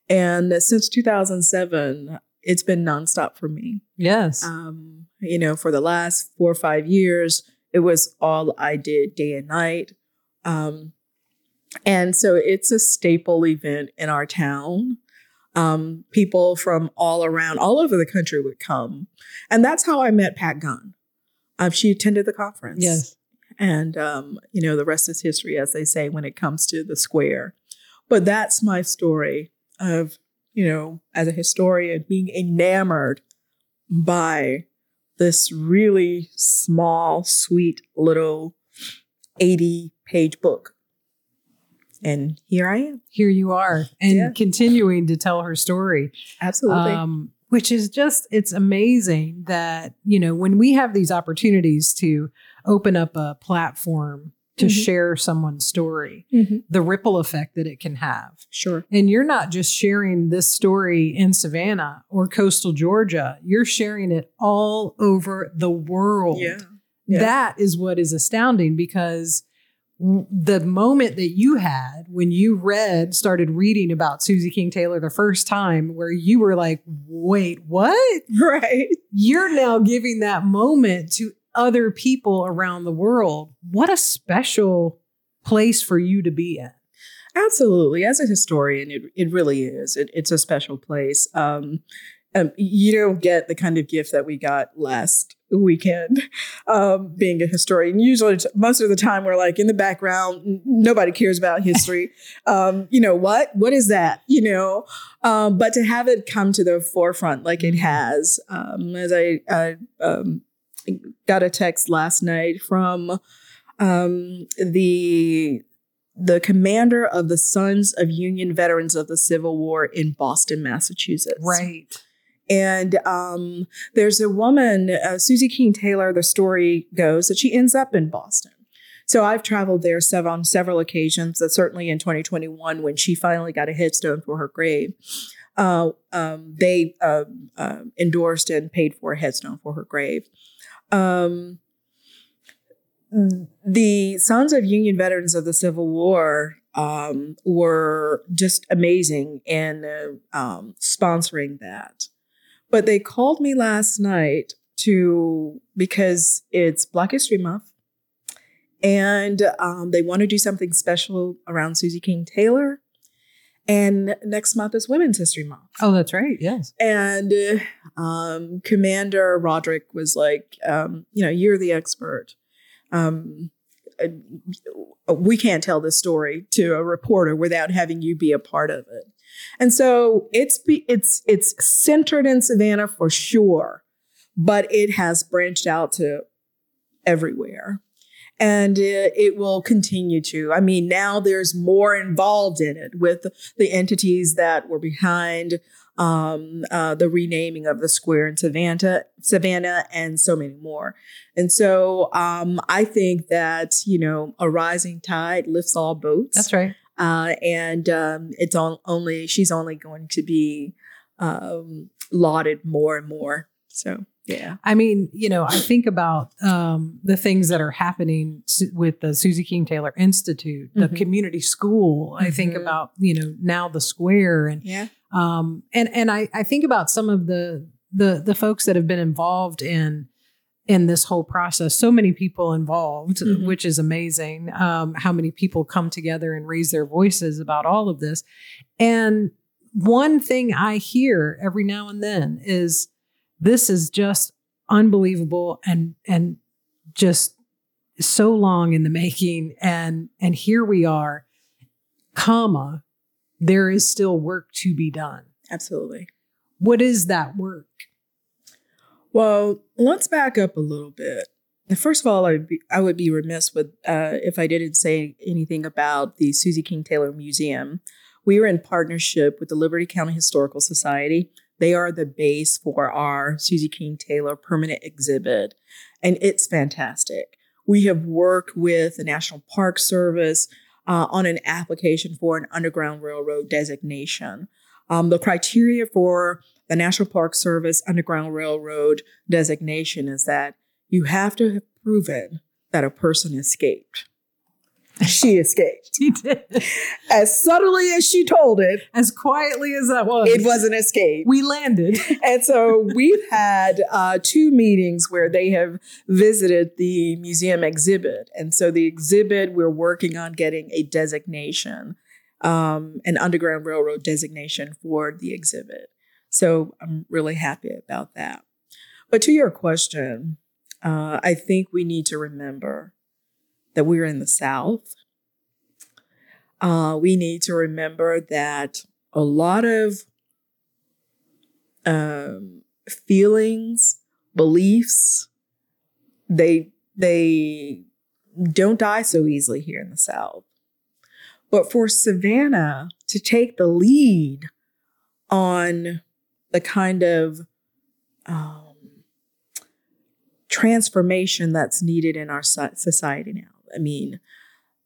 And since 2007, it's been nonstop for me. Yes. Um, you know, for the last four or five years, it was all I did day and night. Um, and so it's a staple event in our town. Um, people from all around, all over the country would come. And that's how I met Pat Gunn. Um, she attended the conference. yes. And, um, you know, the rest is history, as they say, when it comes to the square. But that's my story of, you know, as a historian, being enamored by this really small, sweet little 80 page book. And here I am. Here you are, and Yeah. continuing to tell her story. Absolutely. um, which is just it's amazing that you know when we have these opportunities to open up a platform to Mhm. share someone's story Mhm. the ripple effect that it can have Sure. and you're not just sharing this story in savannah or coastal georgia you're sharing it all over the world Yeah. Yeah. that is what is astounding because the moment that you had when you read started reading about Susie King Taylor the first time where you were like wait what [laughs] Right. you're now giving that moment to other people around the world what a special place for you to be in Absolutely. As a historian, it, it really is. It, it's a special place. Um, um, you don't get the kind of gift that we got last weekend um, being a historian. Usually, most of the time, we're like in the background. n- Nobody cares about history. [laughs] um, you know what? What is that? You know, um, but to have it come to the forefront like it has, um, as I, I um, got a text last night from um, the the commander of the Sons of Union Veterans of the Civil War in Boston, Massachusetts. right And um, there's a woman, uh, Susie King Taylor. The story goes that she ends up in Boston. So I've traveled there sev- on several occasions. Uh, certainly in 2021, when she finally got a headstone for her grave, uh, um, they uh, endorsed and paid for a headstone for her grave. Um, the Sons of Union Veterans of the Civil War um, were just amazing in uh, um, sponsoring that. But they called me last night to because it's Black History Month, and um, they want to do something special around Susie King Taylor. And next month is Women's History Month. oh that's right yes And um, Commander Roderick was like, um, you know, you're the expert. Um, uh, we can't tell this story to a reporter without having you be a part of it. And so it's be, it's it's centered in Savannah for sure, but it has branched out to everywhere. And it, will continue to. I mean, now there's more involved in it with the entities that were behind um, uh, the renaming of the square in Savannah, Savannah, and so many more. And so um, I think that you know a rising tide lifts all boats. that's right Uh, and um, it's on, only she's only going to be um, lauded more and more. So yeah, I mean, you know, I think about um, the things that are happening with the Susie King Taylor Institute, the Mhm. community school. I think Mhm. about you know now the square, and yeah, um, and and I I think about some of the the the folks that have been involved in in this whole process. So many people involved, Mhm. which is amazing. Um, how many people come together and raise their voices about all of this, and one thing I hear every now and then is this is just unbelievable and and just so long in the making and and here we are comma there is still work to be done absolutely. what is that work Well, let's back up a little bit. First of all, I would be, I would be remiss with uh, if I didn't say anything about the Susie King Taylor Museum. We are in partnership with the Liberty County Historical Society. They are the base for our Susie King Taylor permanent exhibit, and it's fantastic. We have worked with the National Park Service uh, on an application for an Underground Railroad designation. Um, the criteria for the National Park Service Underground Railroad designation is that you have to have proven that a person escaped. [laughs] She escaped. he did As subtly as she told it, as quietly as that was it was an escape. we landed [laughs] and so we've had uh, two meetings where they have visited the museum exhibit. And so the exhibit, we're working on getting a designation, um, an Underground Railroad designation for the exhibit. So I'm really happy about that. But to your question, uh, I think we need to remember that we're in the South. Uh, we need to remember that a lot of um, feelings, beliefs, they they don't die so easily here in the South. But for Savannah to take the lead on the kind of um, transformation that's needed in our society now. I mean,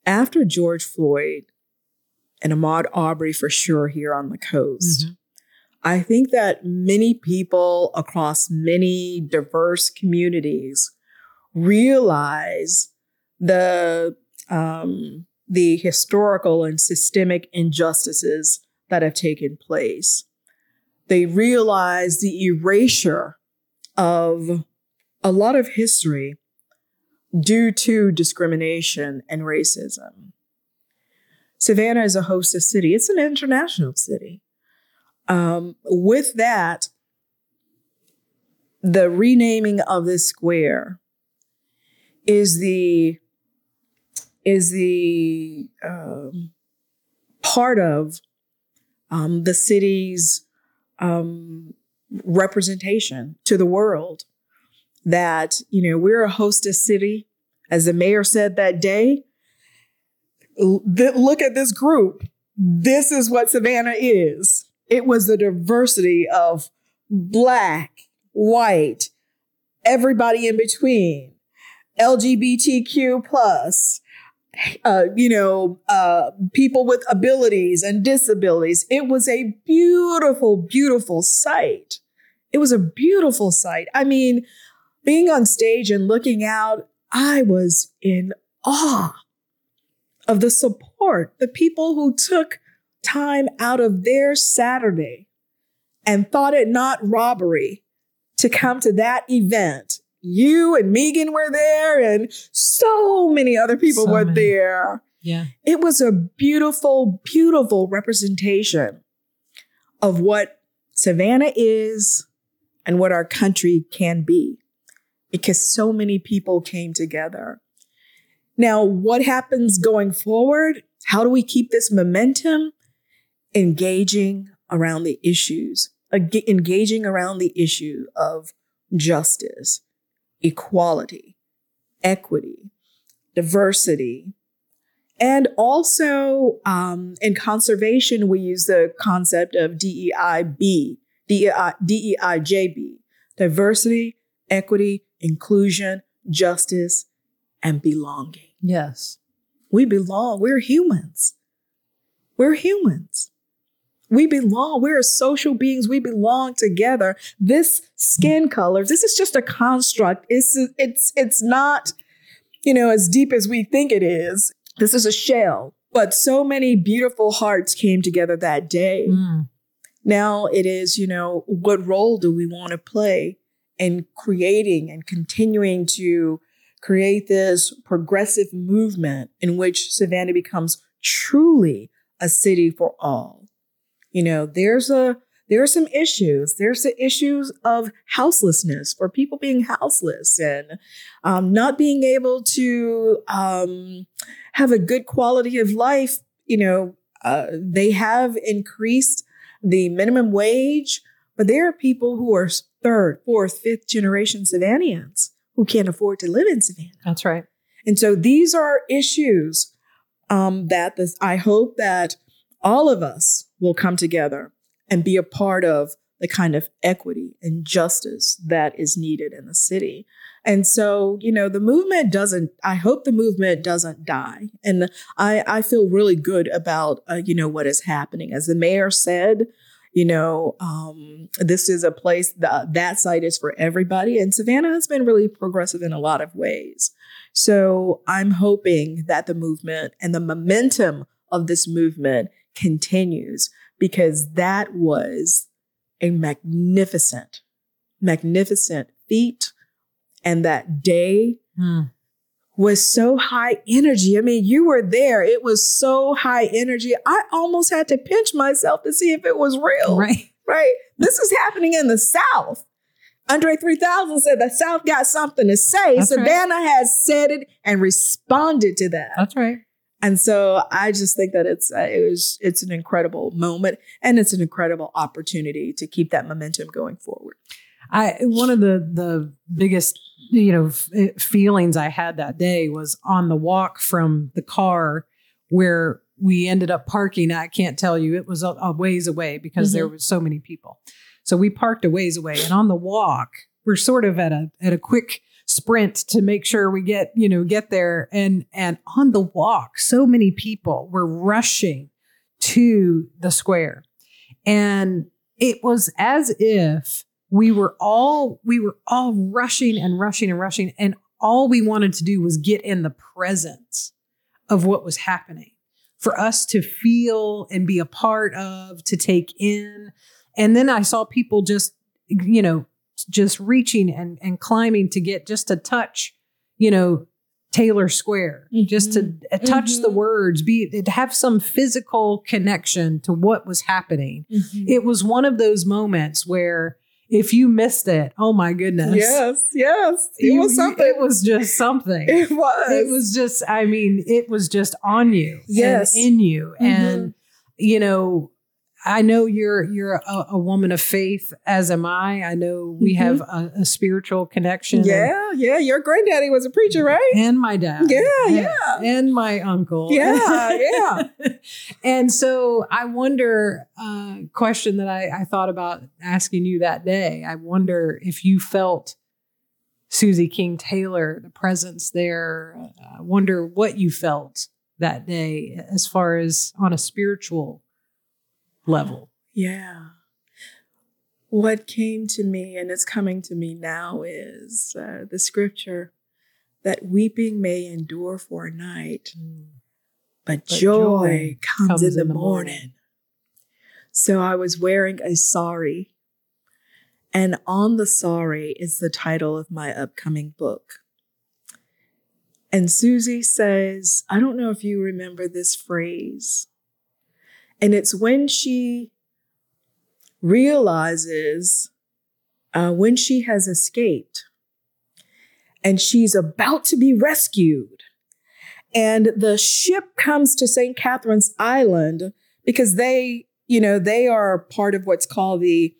after George Floyd and Ahmaud Arbery for sure, here on the coast, I think that many people across many diverse communities realize the um, the historical and systemic injustices that have taken place. They realize the erasure of a lot of history due to discrimination and racism. Savannah is a hostess city. It's an international city. Um, with that, the renaming of this square is the is the um, part of um, the city's um, representation to the world that you know we're a hostess city. As the mayor said that day look at this group. This is what savannah is. It was the diversity of black white everybody in between lgbtq plus uh, you know, uh, people with abilities and disabilities. It was a beautiful, beautiful sight. It was a beautiful sight. I mean, being on stage and looking out, I was in awe of the support, the people who took time out of their Saturday and thought it not robbery to come to that event you and Megan were there, and so many other people so were many. there. Yeah. It was a beautiful, beautiful representation of what Savannah is and what our country can be because so many people came together. Now, what happens going forward? How do we keep this momentum? Engaging around the issues, engaging around the issue of justice, equality, equity, diversity. And also um, in conservation, we use the concept of DEIB, DEI, DEIJB, diversity, equity, inclusion, justice, and belonging. Yes. We belong. We're humans. We're humans. We belong. We're social beings. We belong together. This skin color, this is just a construct. It's it's it's not, you know, as deep as we think it is. This is a shell. But so many beautiful hearts came together that day. Mm. Now it is, you know, what role do we want to play in creating and continuing to create this progressive movement in which Savannah becomes truly a city for all? You know, there's a there are some issues. There's the issues of houselessness for people being houseless and um, not being able to um, have a good quality of life. You know, uh, they have increased the minimum wage, but there are people who are third, fourth, fifth generation Savannahans who can't afford to live in Savannah. That's right. And so these are issues um, that this, I hope that all of us will come together and be a part of the kind of equity and justice that is needed in the city. And so, you know, the movement doesn't, I hope the movement doesn't die. And I, I feel really good about, uh, you know, what is happening. As the mayor said, you know, um, this is a place that that site is for everybody. And Savannah has been really progressive in a lot of ways. So I'm hoping that the movement and the momentum of this movement continues because that was a magnificent, magnificent feat. And that day mm. was so high energy. I mean, you were there. It was so high energy. I almost had to pinch myself to see if it was real. Right. Right. This is happening in the South. Andre 3000 said the South got something to say. That's Savannah right. has said it and responded to that. That's right. And so I just think that it's uh, it was it's an incredible moment and it's an incredible opportunity to keep that momentum going forward. I one of the the biggest you know f- eh, feelings I had that day was on the walk from the car where we ended up parking. I can't tell you it was a, a ways away because mm-hmm. there was so many people. So we parked a ways away, and on the walk we're sort of at a at a quick sprint to make sure we get, you know, get there. And and on the walk, so many people were rushing to the square. And it was as if we were all we were all rushing and rushing and rushing and all we wanted to do was get in the presence of what was happening for us to feel and be a part of, to take in. And then I saw people just, you know, just reaching and, and climbing to get just to touch, you know, Taylor Square, mm-hmm. just to uh, touch mm-hmm. the words, be to have some physical connection to what was happening. Mm-hmm. It was one of those moments where if you missed it, oh my goodness. Yes, yes. It you, was something. It was just something. It was. It was just, I mean, it was just on you. Yes. in you. Mm-hmm. And, you know, I know you're you're a, a, woman of faith, as am I. I know we mm-hmm. have a, a, spiritual connection. Yeah, and, yeah. Your granddaddy was a preacher, right? And my dad. Yeah, and, yeah. And my uncle. Yeah, yeah. [laughs] and so I wonder, uh, question that I, I thought about asking you that day. I wonder if you felt Susie King Taylor, the presence there. I wonder what you felt that day as far as on a spiritual level. Yeah. What came to me and is coming to me now is uh, the scripture that weeping may endure for a night, mm. but, but, joy, joy comes, comes, in the, in the morning. morning. So I was wearing a sari, and on the sari is the title of my upcoming book. And Susie says, I don't know if you remember this phrase, and it's when she realizes uh, when she has escaped and she's about to be rescued. And the ship comes to St. Catherine's Island because they, you know, they are part of what's called the,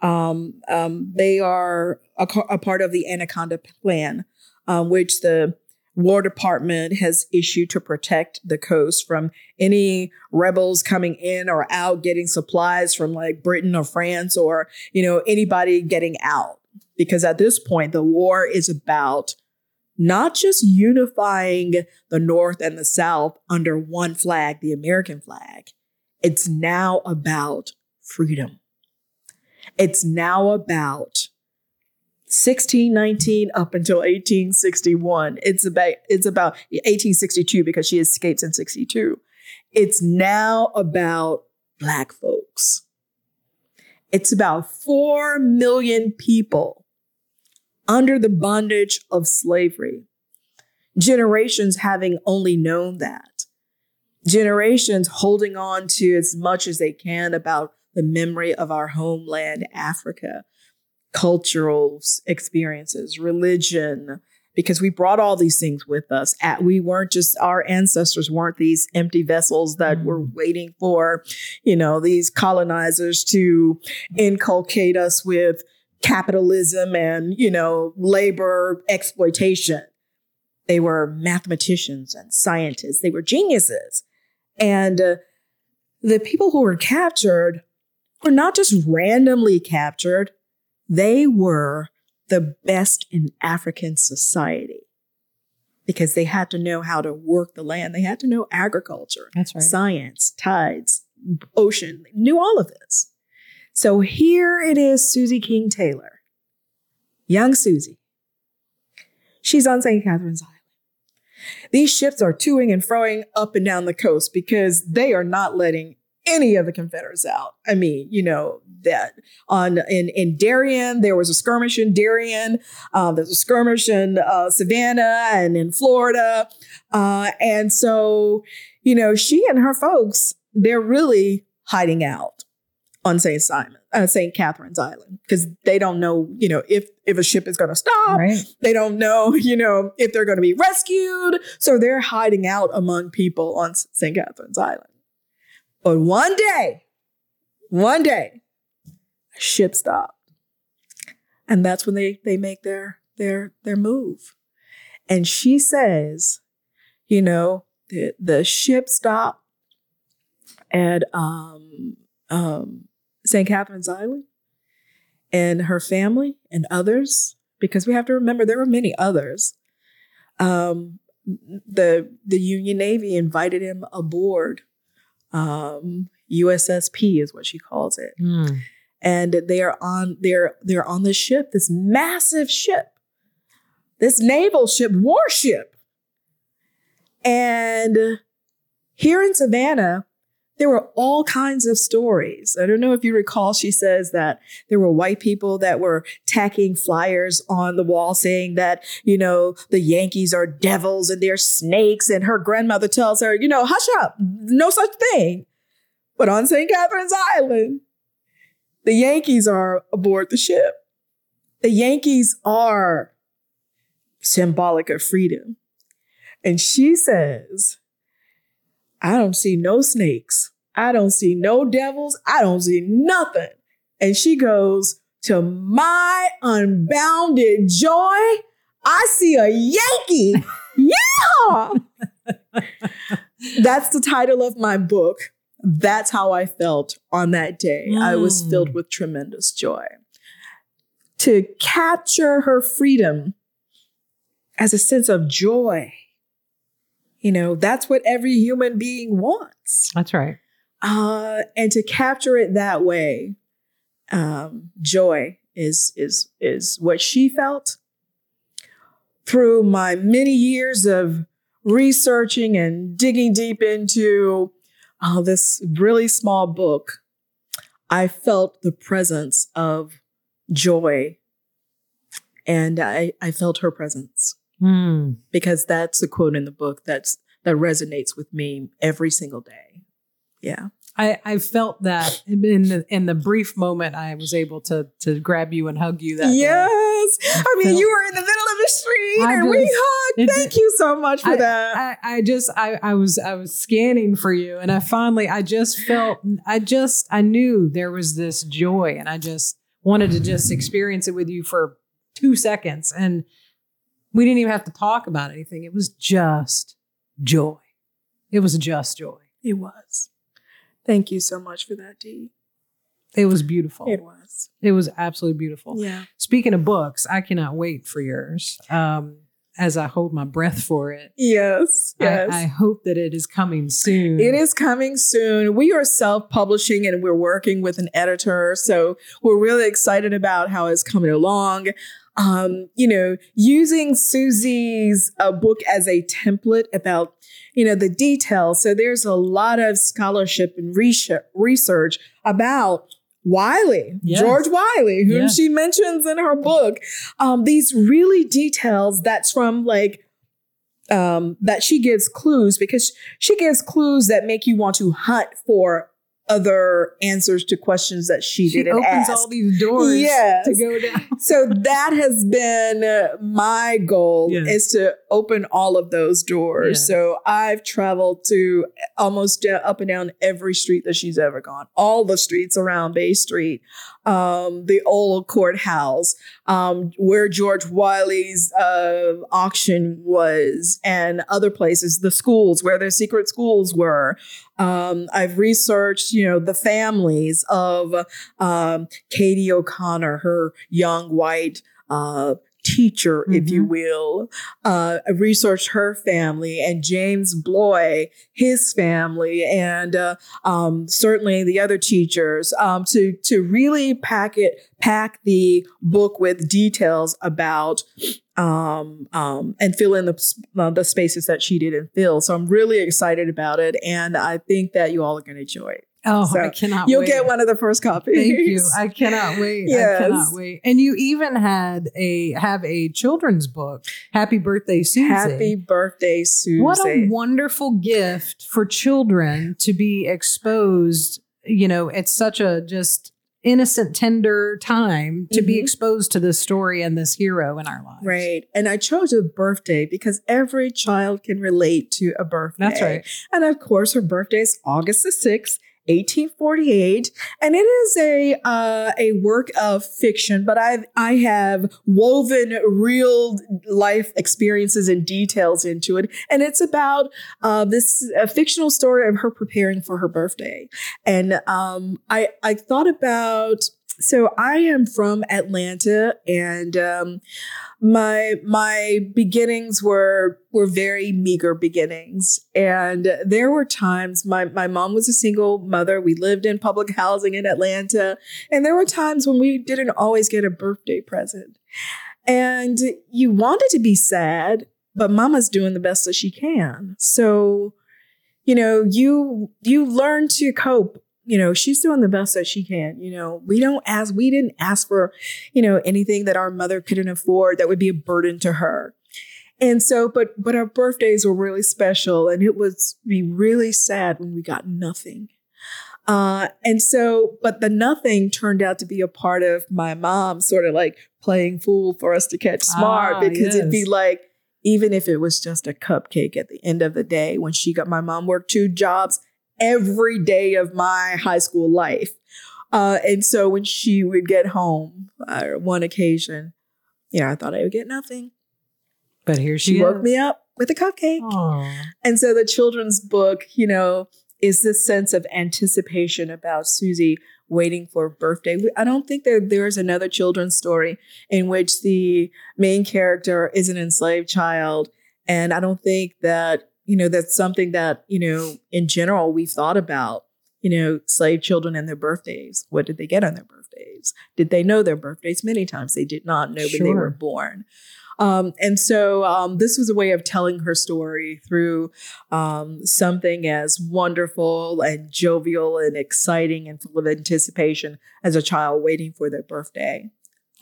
um, um, they are a, a, part of the Anaconda Plan, uh, which the War Department has issued to protect the coast from any rebels coming in or out getting supplies from like Britain or France or, you know, anybody getting out. Because at this point, the war is about not just unifying the North and the South under one flag, the American flag. It's now about freedom. It's now about 1619 up until 1861. It's about it's about 1862 because she escapes in 62. It's now about black folks. It's about 4 million people under the bondage of slavery. Generations having only known that. Generations holding on to as much as they can about the memory of our homeland, Africa cultural experiences, religion, because we brought all these things with us. At, we weren't just our ancestors weren't these empty vessels that mm. were waiting for, you know, these colonizers to inculcate us with capitalism and, you know, labor exploitation. They were mathematicians and scientists. They were geniuses. And uh, the people who were captured were not just randomly captured. They were the best in African society because they had to know how to work the land. They had to know agriculture, right. science, tides, ocean, they knew all of this. So here it is Susie King Taylor, young Susie. She's on St. Catherine's Island. These ships are toing and froing up and down the coast because they are not letting any of the Confederates out. I mean, you know, that on in, in Darien, there was a skirmish in Darien. Uh, there's a skirmish in uh, Savannah and in Florida. Uh, and so, you know, she and her folks, they're really hiding out on St. Simon, uh, St. Catherine's Island, because they don't know, you know, if if a ship is going to stop. Right. They don't know, [laughs] you know, if they're going to be rescued. So they're hiding out among people on St. Catherine's Island. But one day, one day, a ship stopped. And that's when they, they make their, their, their move. And she says, you know, the, the ship stopped at um, um, St. Catherine's Island and her family and others, because we have to remember there were many others. Um, the the Union Navy invited him aboard um, USSP is what she calls it. Mm. And they are on they're they're on the ship, this massive ship this naval ship, warship. And here in Savannah, there were all kinds of stories. I don't know if you recall, she says that there were white people that were tacking flyers on the wall saying that, you know, the Yankees are devils and they're snakes. And her grandmother tells her, you know, hush up, no such thing. But on St. Catherine's Island, the Yankees are aboard the ship. The Yankees are symbolic of freedom. And she says, I don't see no snakes. I don't see no devils. I don't see nothing. And she goes, To my unbounded joy, I see a Yankee. [laughs] yeah. That's the title of my book. That's how I felt on that day. Mm. I was filled mm. with tremendous joy. To capture her freedom as a sense of joy, you know, that's what every human being wants. That's right. Uh, and to capture it that way, um, joy is is is what she felt. Through my many years of researching and digging deep into uh, this really small book, I felt the presence of joy, and I I felt her presence mm. because that's a quote in the book that's that resonates with me every single day. Yeah. I, I felt that in the in the brief moment I was able to to grab you and hug you that yes day. I, mean you were in the middle of the street I and just, we hugged thank you so much for I, that I, I just I, I was I was scanning for you and I finally I just felt I just I knew there was this joy and I just wanted to just experience it with you for two seconds and we didn't even have to talk about anything it was just joy it was just joy it was Thank you so much for that, Dee. It was beautiful. It was. It was absolutely beautiful. Yeah. Speaking of books, I cannot wait for yours. Um, as I hold my breath for it. Yes. Yes. I, I, hope that it is coming soon. It is coming soon. We are self publishing and we're working with an editor. So we're really excited about how it's coming along. Um, you know, using Susie's uh, book as a template about you know, the details. So there's a lot of scholarship and research about Wiley, yes. George Wiley, whom she mentions in her book. Um, these really details that's from like um, that she gives clues because she gives clues that make you want to hunt for other answers to questions that she, she didn't opens ask. all these doors yes. to go down. [laughs] so that has been my goal yes. is to open all of those doors. Yes. So I've traveled to almost up and down every street that she's ever gone, all the streets around Bay Street, um, the old courthouse, um, where George Wiley's uh, auction was, and other places, the schools where their secret schools were. Um, I've researched, you know, the families of um, Katie O'Connor, her young white uh, teacher, mm-hmm. if you mm-hmm. will. Uh, researched her family and James Blouis, his family, and uh, um, certainly the other teachers um, to to really pack it, pack the book with details about um, um, and fill in the uh, the spaces that she didn't fill. So I'm really excited about it, and I think that you all are going to enjoy it. Oh, so I cannot You'll wait. get one of the first copies. Thank you. I cannot [laughs] wait. Yes. I cannot wait. And you even had a have a children's book. Happy birthday, Susie. Happy birthday, Susie. What a wonderful gift for children to be exposed, you know, at such a just innocent, tender time to mm-hmm. be exposed to this story and this hero in our lives. Right. And I chose a birthday because every child can relate to a birthday. That's right. And of course, her birthday is August the 6th. 1848, and it is a uh, a work of fiction, but I I have woven real life experiences and details into it, and it's about uh, this fictional story of her preparing for her birthday, and um, I I thought about so I am from Atlanta, and um, my my beginnings were were very meager beginnings, and there were times my my mom was a single mother. We lived in public housing in Atlanta, and there were times when we didn't always get a birthday present. And you want it to be sad, but mama's doing the best that she can. So, you know, you you learn to cope. You know, she's doing the best that she can. You know, we don't ask, we didn't ask for, you know, anything that our mother couldn't afford that would be a burden to her. And so, but but our birthdays were really special, and it was be really sad when we got nothing. Uh, and so, but the nothing turned out to be a part of my mom sort of like playing fool for us to catch smart Ah, because it'd be like, even if it was just a cupcake at the end of the day, when she got my mom worked two jobs every day of my high school life. Uh, and so when she would get home, uh, one occasion, you know, I thought I would get nothing. But here she, She woke is. me up with a cupcake. Aw. And so the children's book, you know, is this sense of anticipation about Susie waiting for her birthday. I don't think that there's another children's story in which the main character is an enslaved child. And I don't think that, you know, that's something that, you know, in general we've thought about, you know, slave children and their birthdays. What did they get on their birthdays? Did they know their birthdays? Many times they did not know when they were born. Um, and so um, this was a way of telling her story through um, something as wonderful and jovial and exciting and full of anticipation as a child waiting for their birthday.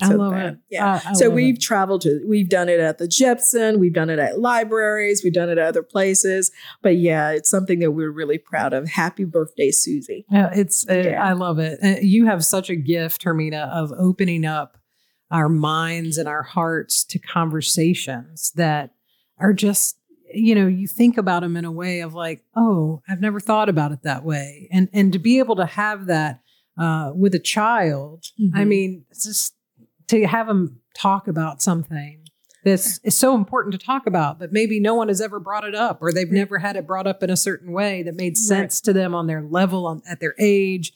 I love that- it. Yeah. I- I so we've it. traveled to, we've done it at the Jepson, we've done it at libraries, we've done it at other places. But yeah, it's something that we're really proud of. Happy birthday, Susie. Yeah, it's uh, Yeah. I love it. Uh, You have such a gift, Hermina, of opening up our minds and our hearts to conversations that are just you know you think about them in a way of like oh i've never thought about it that way and and to be able to have that uh, with a child i Mhm. mean it's just to have them talk about something that's is so important to talk about but maybe no one has ever brought it up or they've never had it brought up in a certain way that made sense to them on their level on at their age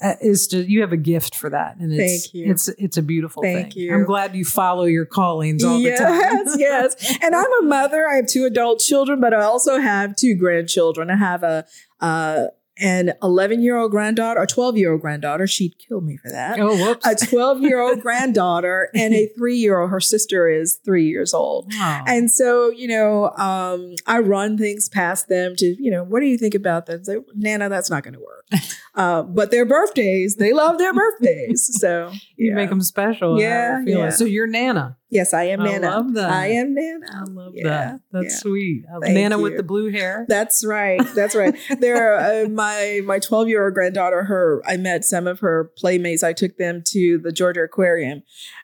uh, is to you have a gift for that and it's Thank you. it's it's a beautiful Thank thing you. i'm glad you follow your callings all the time yes, [laughs] yes. And I'm a mother. I have two adult children, but I also have two grandchildren. I have a uh, an 11 year old granddaughter, or 12 year old granddaughter. She'd kill me for that. oh whoops A 12 year old granddaughter [laughs] and a three year old. Her sister is three years old. Wow. And so, you know, um, I run things past them to, you know, what do you think about that? Say, Nana, that's not going to work. [laughs] Uh, but their birthdays, they love their birthdays. So [laughs] you make them special Yeah, I feel it. yeah. so you're nana Yes, I am I Nana. love that. I am Nana. i love Yeah, that that's yeah. sweet Thank nana with the blue hair That's right. That's right. [laughs] there, uh, my my twelve year old granddaughter. Her, I met some of her playmates. I took them to the Georgia Aquarium,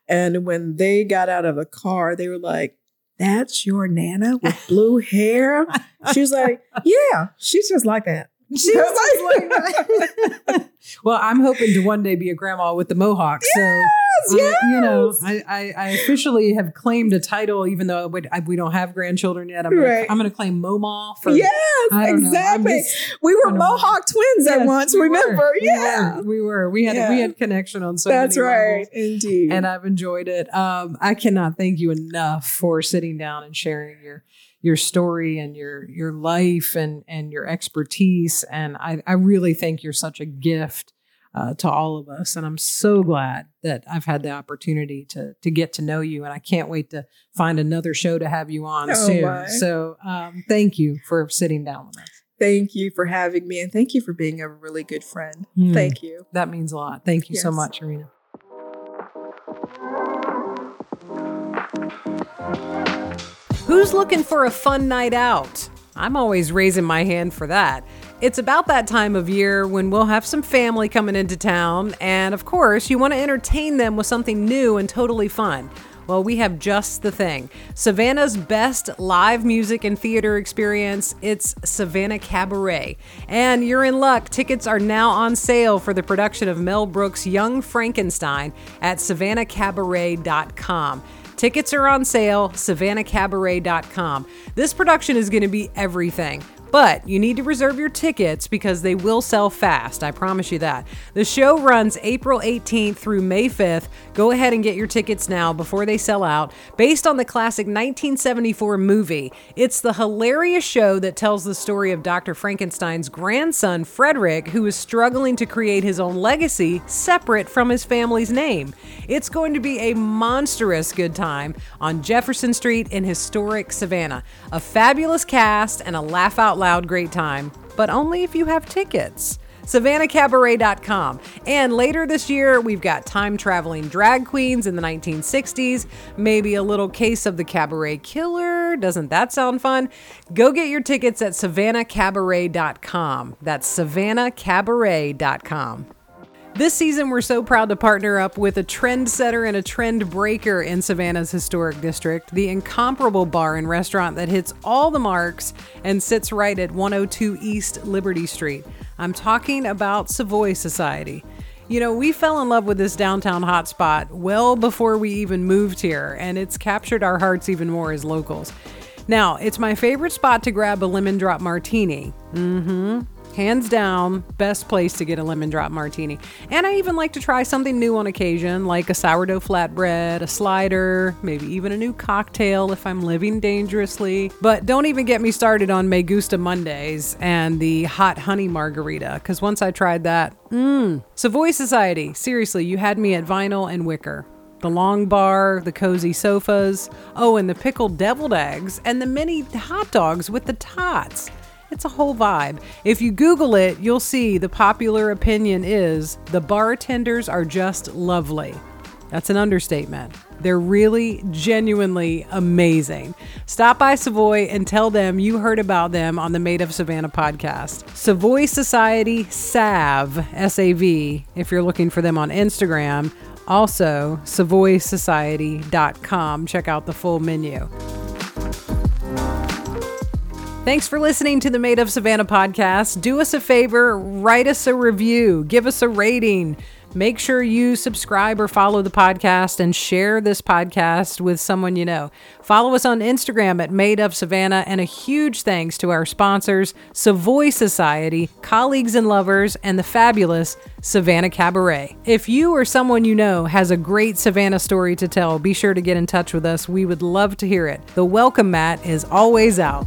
and when they got out of the car, they were like, "That's your Nana with blue hair." [laughs] She was like, "Yeah, she's just like that." She's just like that. [laughs] well, I'm hoping to one day be a grandma with the mohawk. So, I- you know, I, I, I officially have claimed a title, even though we, I, we don't have grandchildren yet. I'm gonna, Right. I'm going to claim Moma for. yes, I don't know. Exactly. just- we were Mohawk twins at Yes, once. we were. remember? We yeah, were. we were. We had Yeah. we had connection on so that's right. levels. Indeed. and I've enjoyed it. Um, I cannot thank you enough for sitting down and sharing your your story and your your life and and your expertise. And I I really think you're such a gift uh, to all of us. And I'm so glad that I've had the opportunity to to get to know you. And I can't wait to find another show to have you on Oh, soon. my. So um, thank you for sitting down with us. thank you for having me, and thank you for being a really good friend. Hmm. Thank you. That means a lot. Thank you so much, Hermina. Who's looking for a fun night out? I'm always raising my hand for that. It's about that time of year when we'll have some family coming into town, and of course, you want to entertain them with something new and totally fun. Well, we have just the thing. Savannah's best live music and theater experience. It's Savannah Cabaret. And you're in luck. Tickets are now on sale for the production of Mel Brooks' Young Frankenstein at savannahcabaret.com. Tickets are on sale, savannahcabaret.com. This production is going to be everything But you need to reserve your tickets because they will sell fast. I promise you that. The show runs April 18th through May 5th. Go ahead and get your tickets now before they sell out. Based on the classic 1974 movie, it's the hilarious show that tells the story of Dr. Frankenstein's grandson, Frederick, who is struggling to create his own legacy separate from his family's name. It's going to be a monstrous good time on Jefferson Street in historic Savannah. A fabulous cast and a laugh out loud great time, but only if you have tickets. SavannahCabaret.com. And later this year, we've got time traveling drag queens in the 1960s, maybe a little case of the cabaret killer. Doesn't that sound fun? Go get your tickets at SavannahCabaret.com. That's SavannahCabaret.com. This season, we're so proud to partner up with a trendsetter and a trend breaker in Savannah's historic district, the incomparable bar and restaurant that hits all the marks and sits right at 102 East Liberty Street. I'm talking about Savoy Society. You know, we fell in love with this downtown hotspot well before we even moved here, and it's captured our hearts even more as locals. Now, it's my favorite spot to grab a lemon drop martini. Mm hmm. Hands down, best place to get a lemon drop martini. And I even like to try something new on occasion, like a sourdough flatbread, a slider, maybe even a new cocktail if I'm living dangerously. But don't even get me started on megusta Mondays and the hot honey margarita, because once I tried that, mmm. Savoy Society, seriously, you had me at vinyl and wicker the long bar, the cozy sofas, oh, and the pickled deviled eggs, and the mini hot dogs with the tots. It's a whole vibe. If you Google it, you'll see the popular opinion is the bartenders are just lovely. That's an understatement. They're really genuinely amazing. Stop by Savoy and tell them you heard about them on the Made of Savannah podcast. Savoy Society SAV, S A V, if you're looking for them on Instagram. Also, savoysociety.com. Check out the full menu. Thanks for listening to the Made of Savannah podcast. Do us a favor, write us a review, give us a rating. Make sure you subscribe or follow the podcast and share this podcast with someone you know. Follow us on Instagram at Made of Savannah, and a huge thanks to our sponsors, Savoy Society, Colleagues and Lovers, and the fabulous Savannah Cabaret. If you or someone you know has a great Savannah story to tell, be sure to get in touch with us. We would love to hear it. The welcome mat is always out.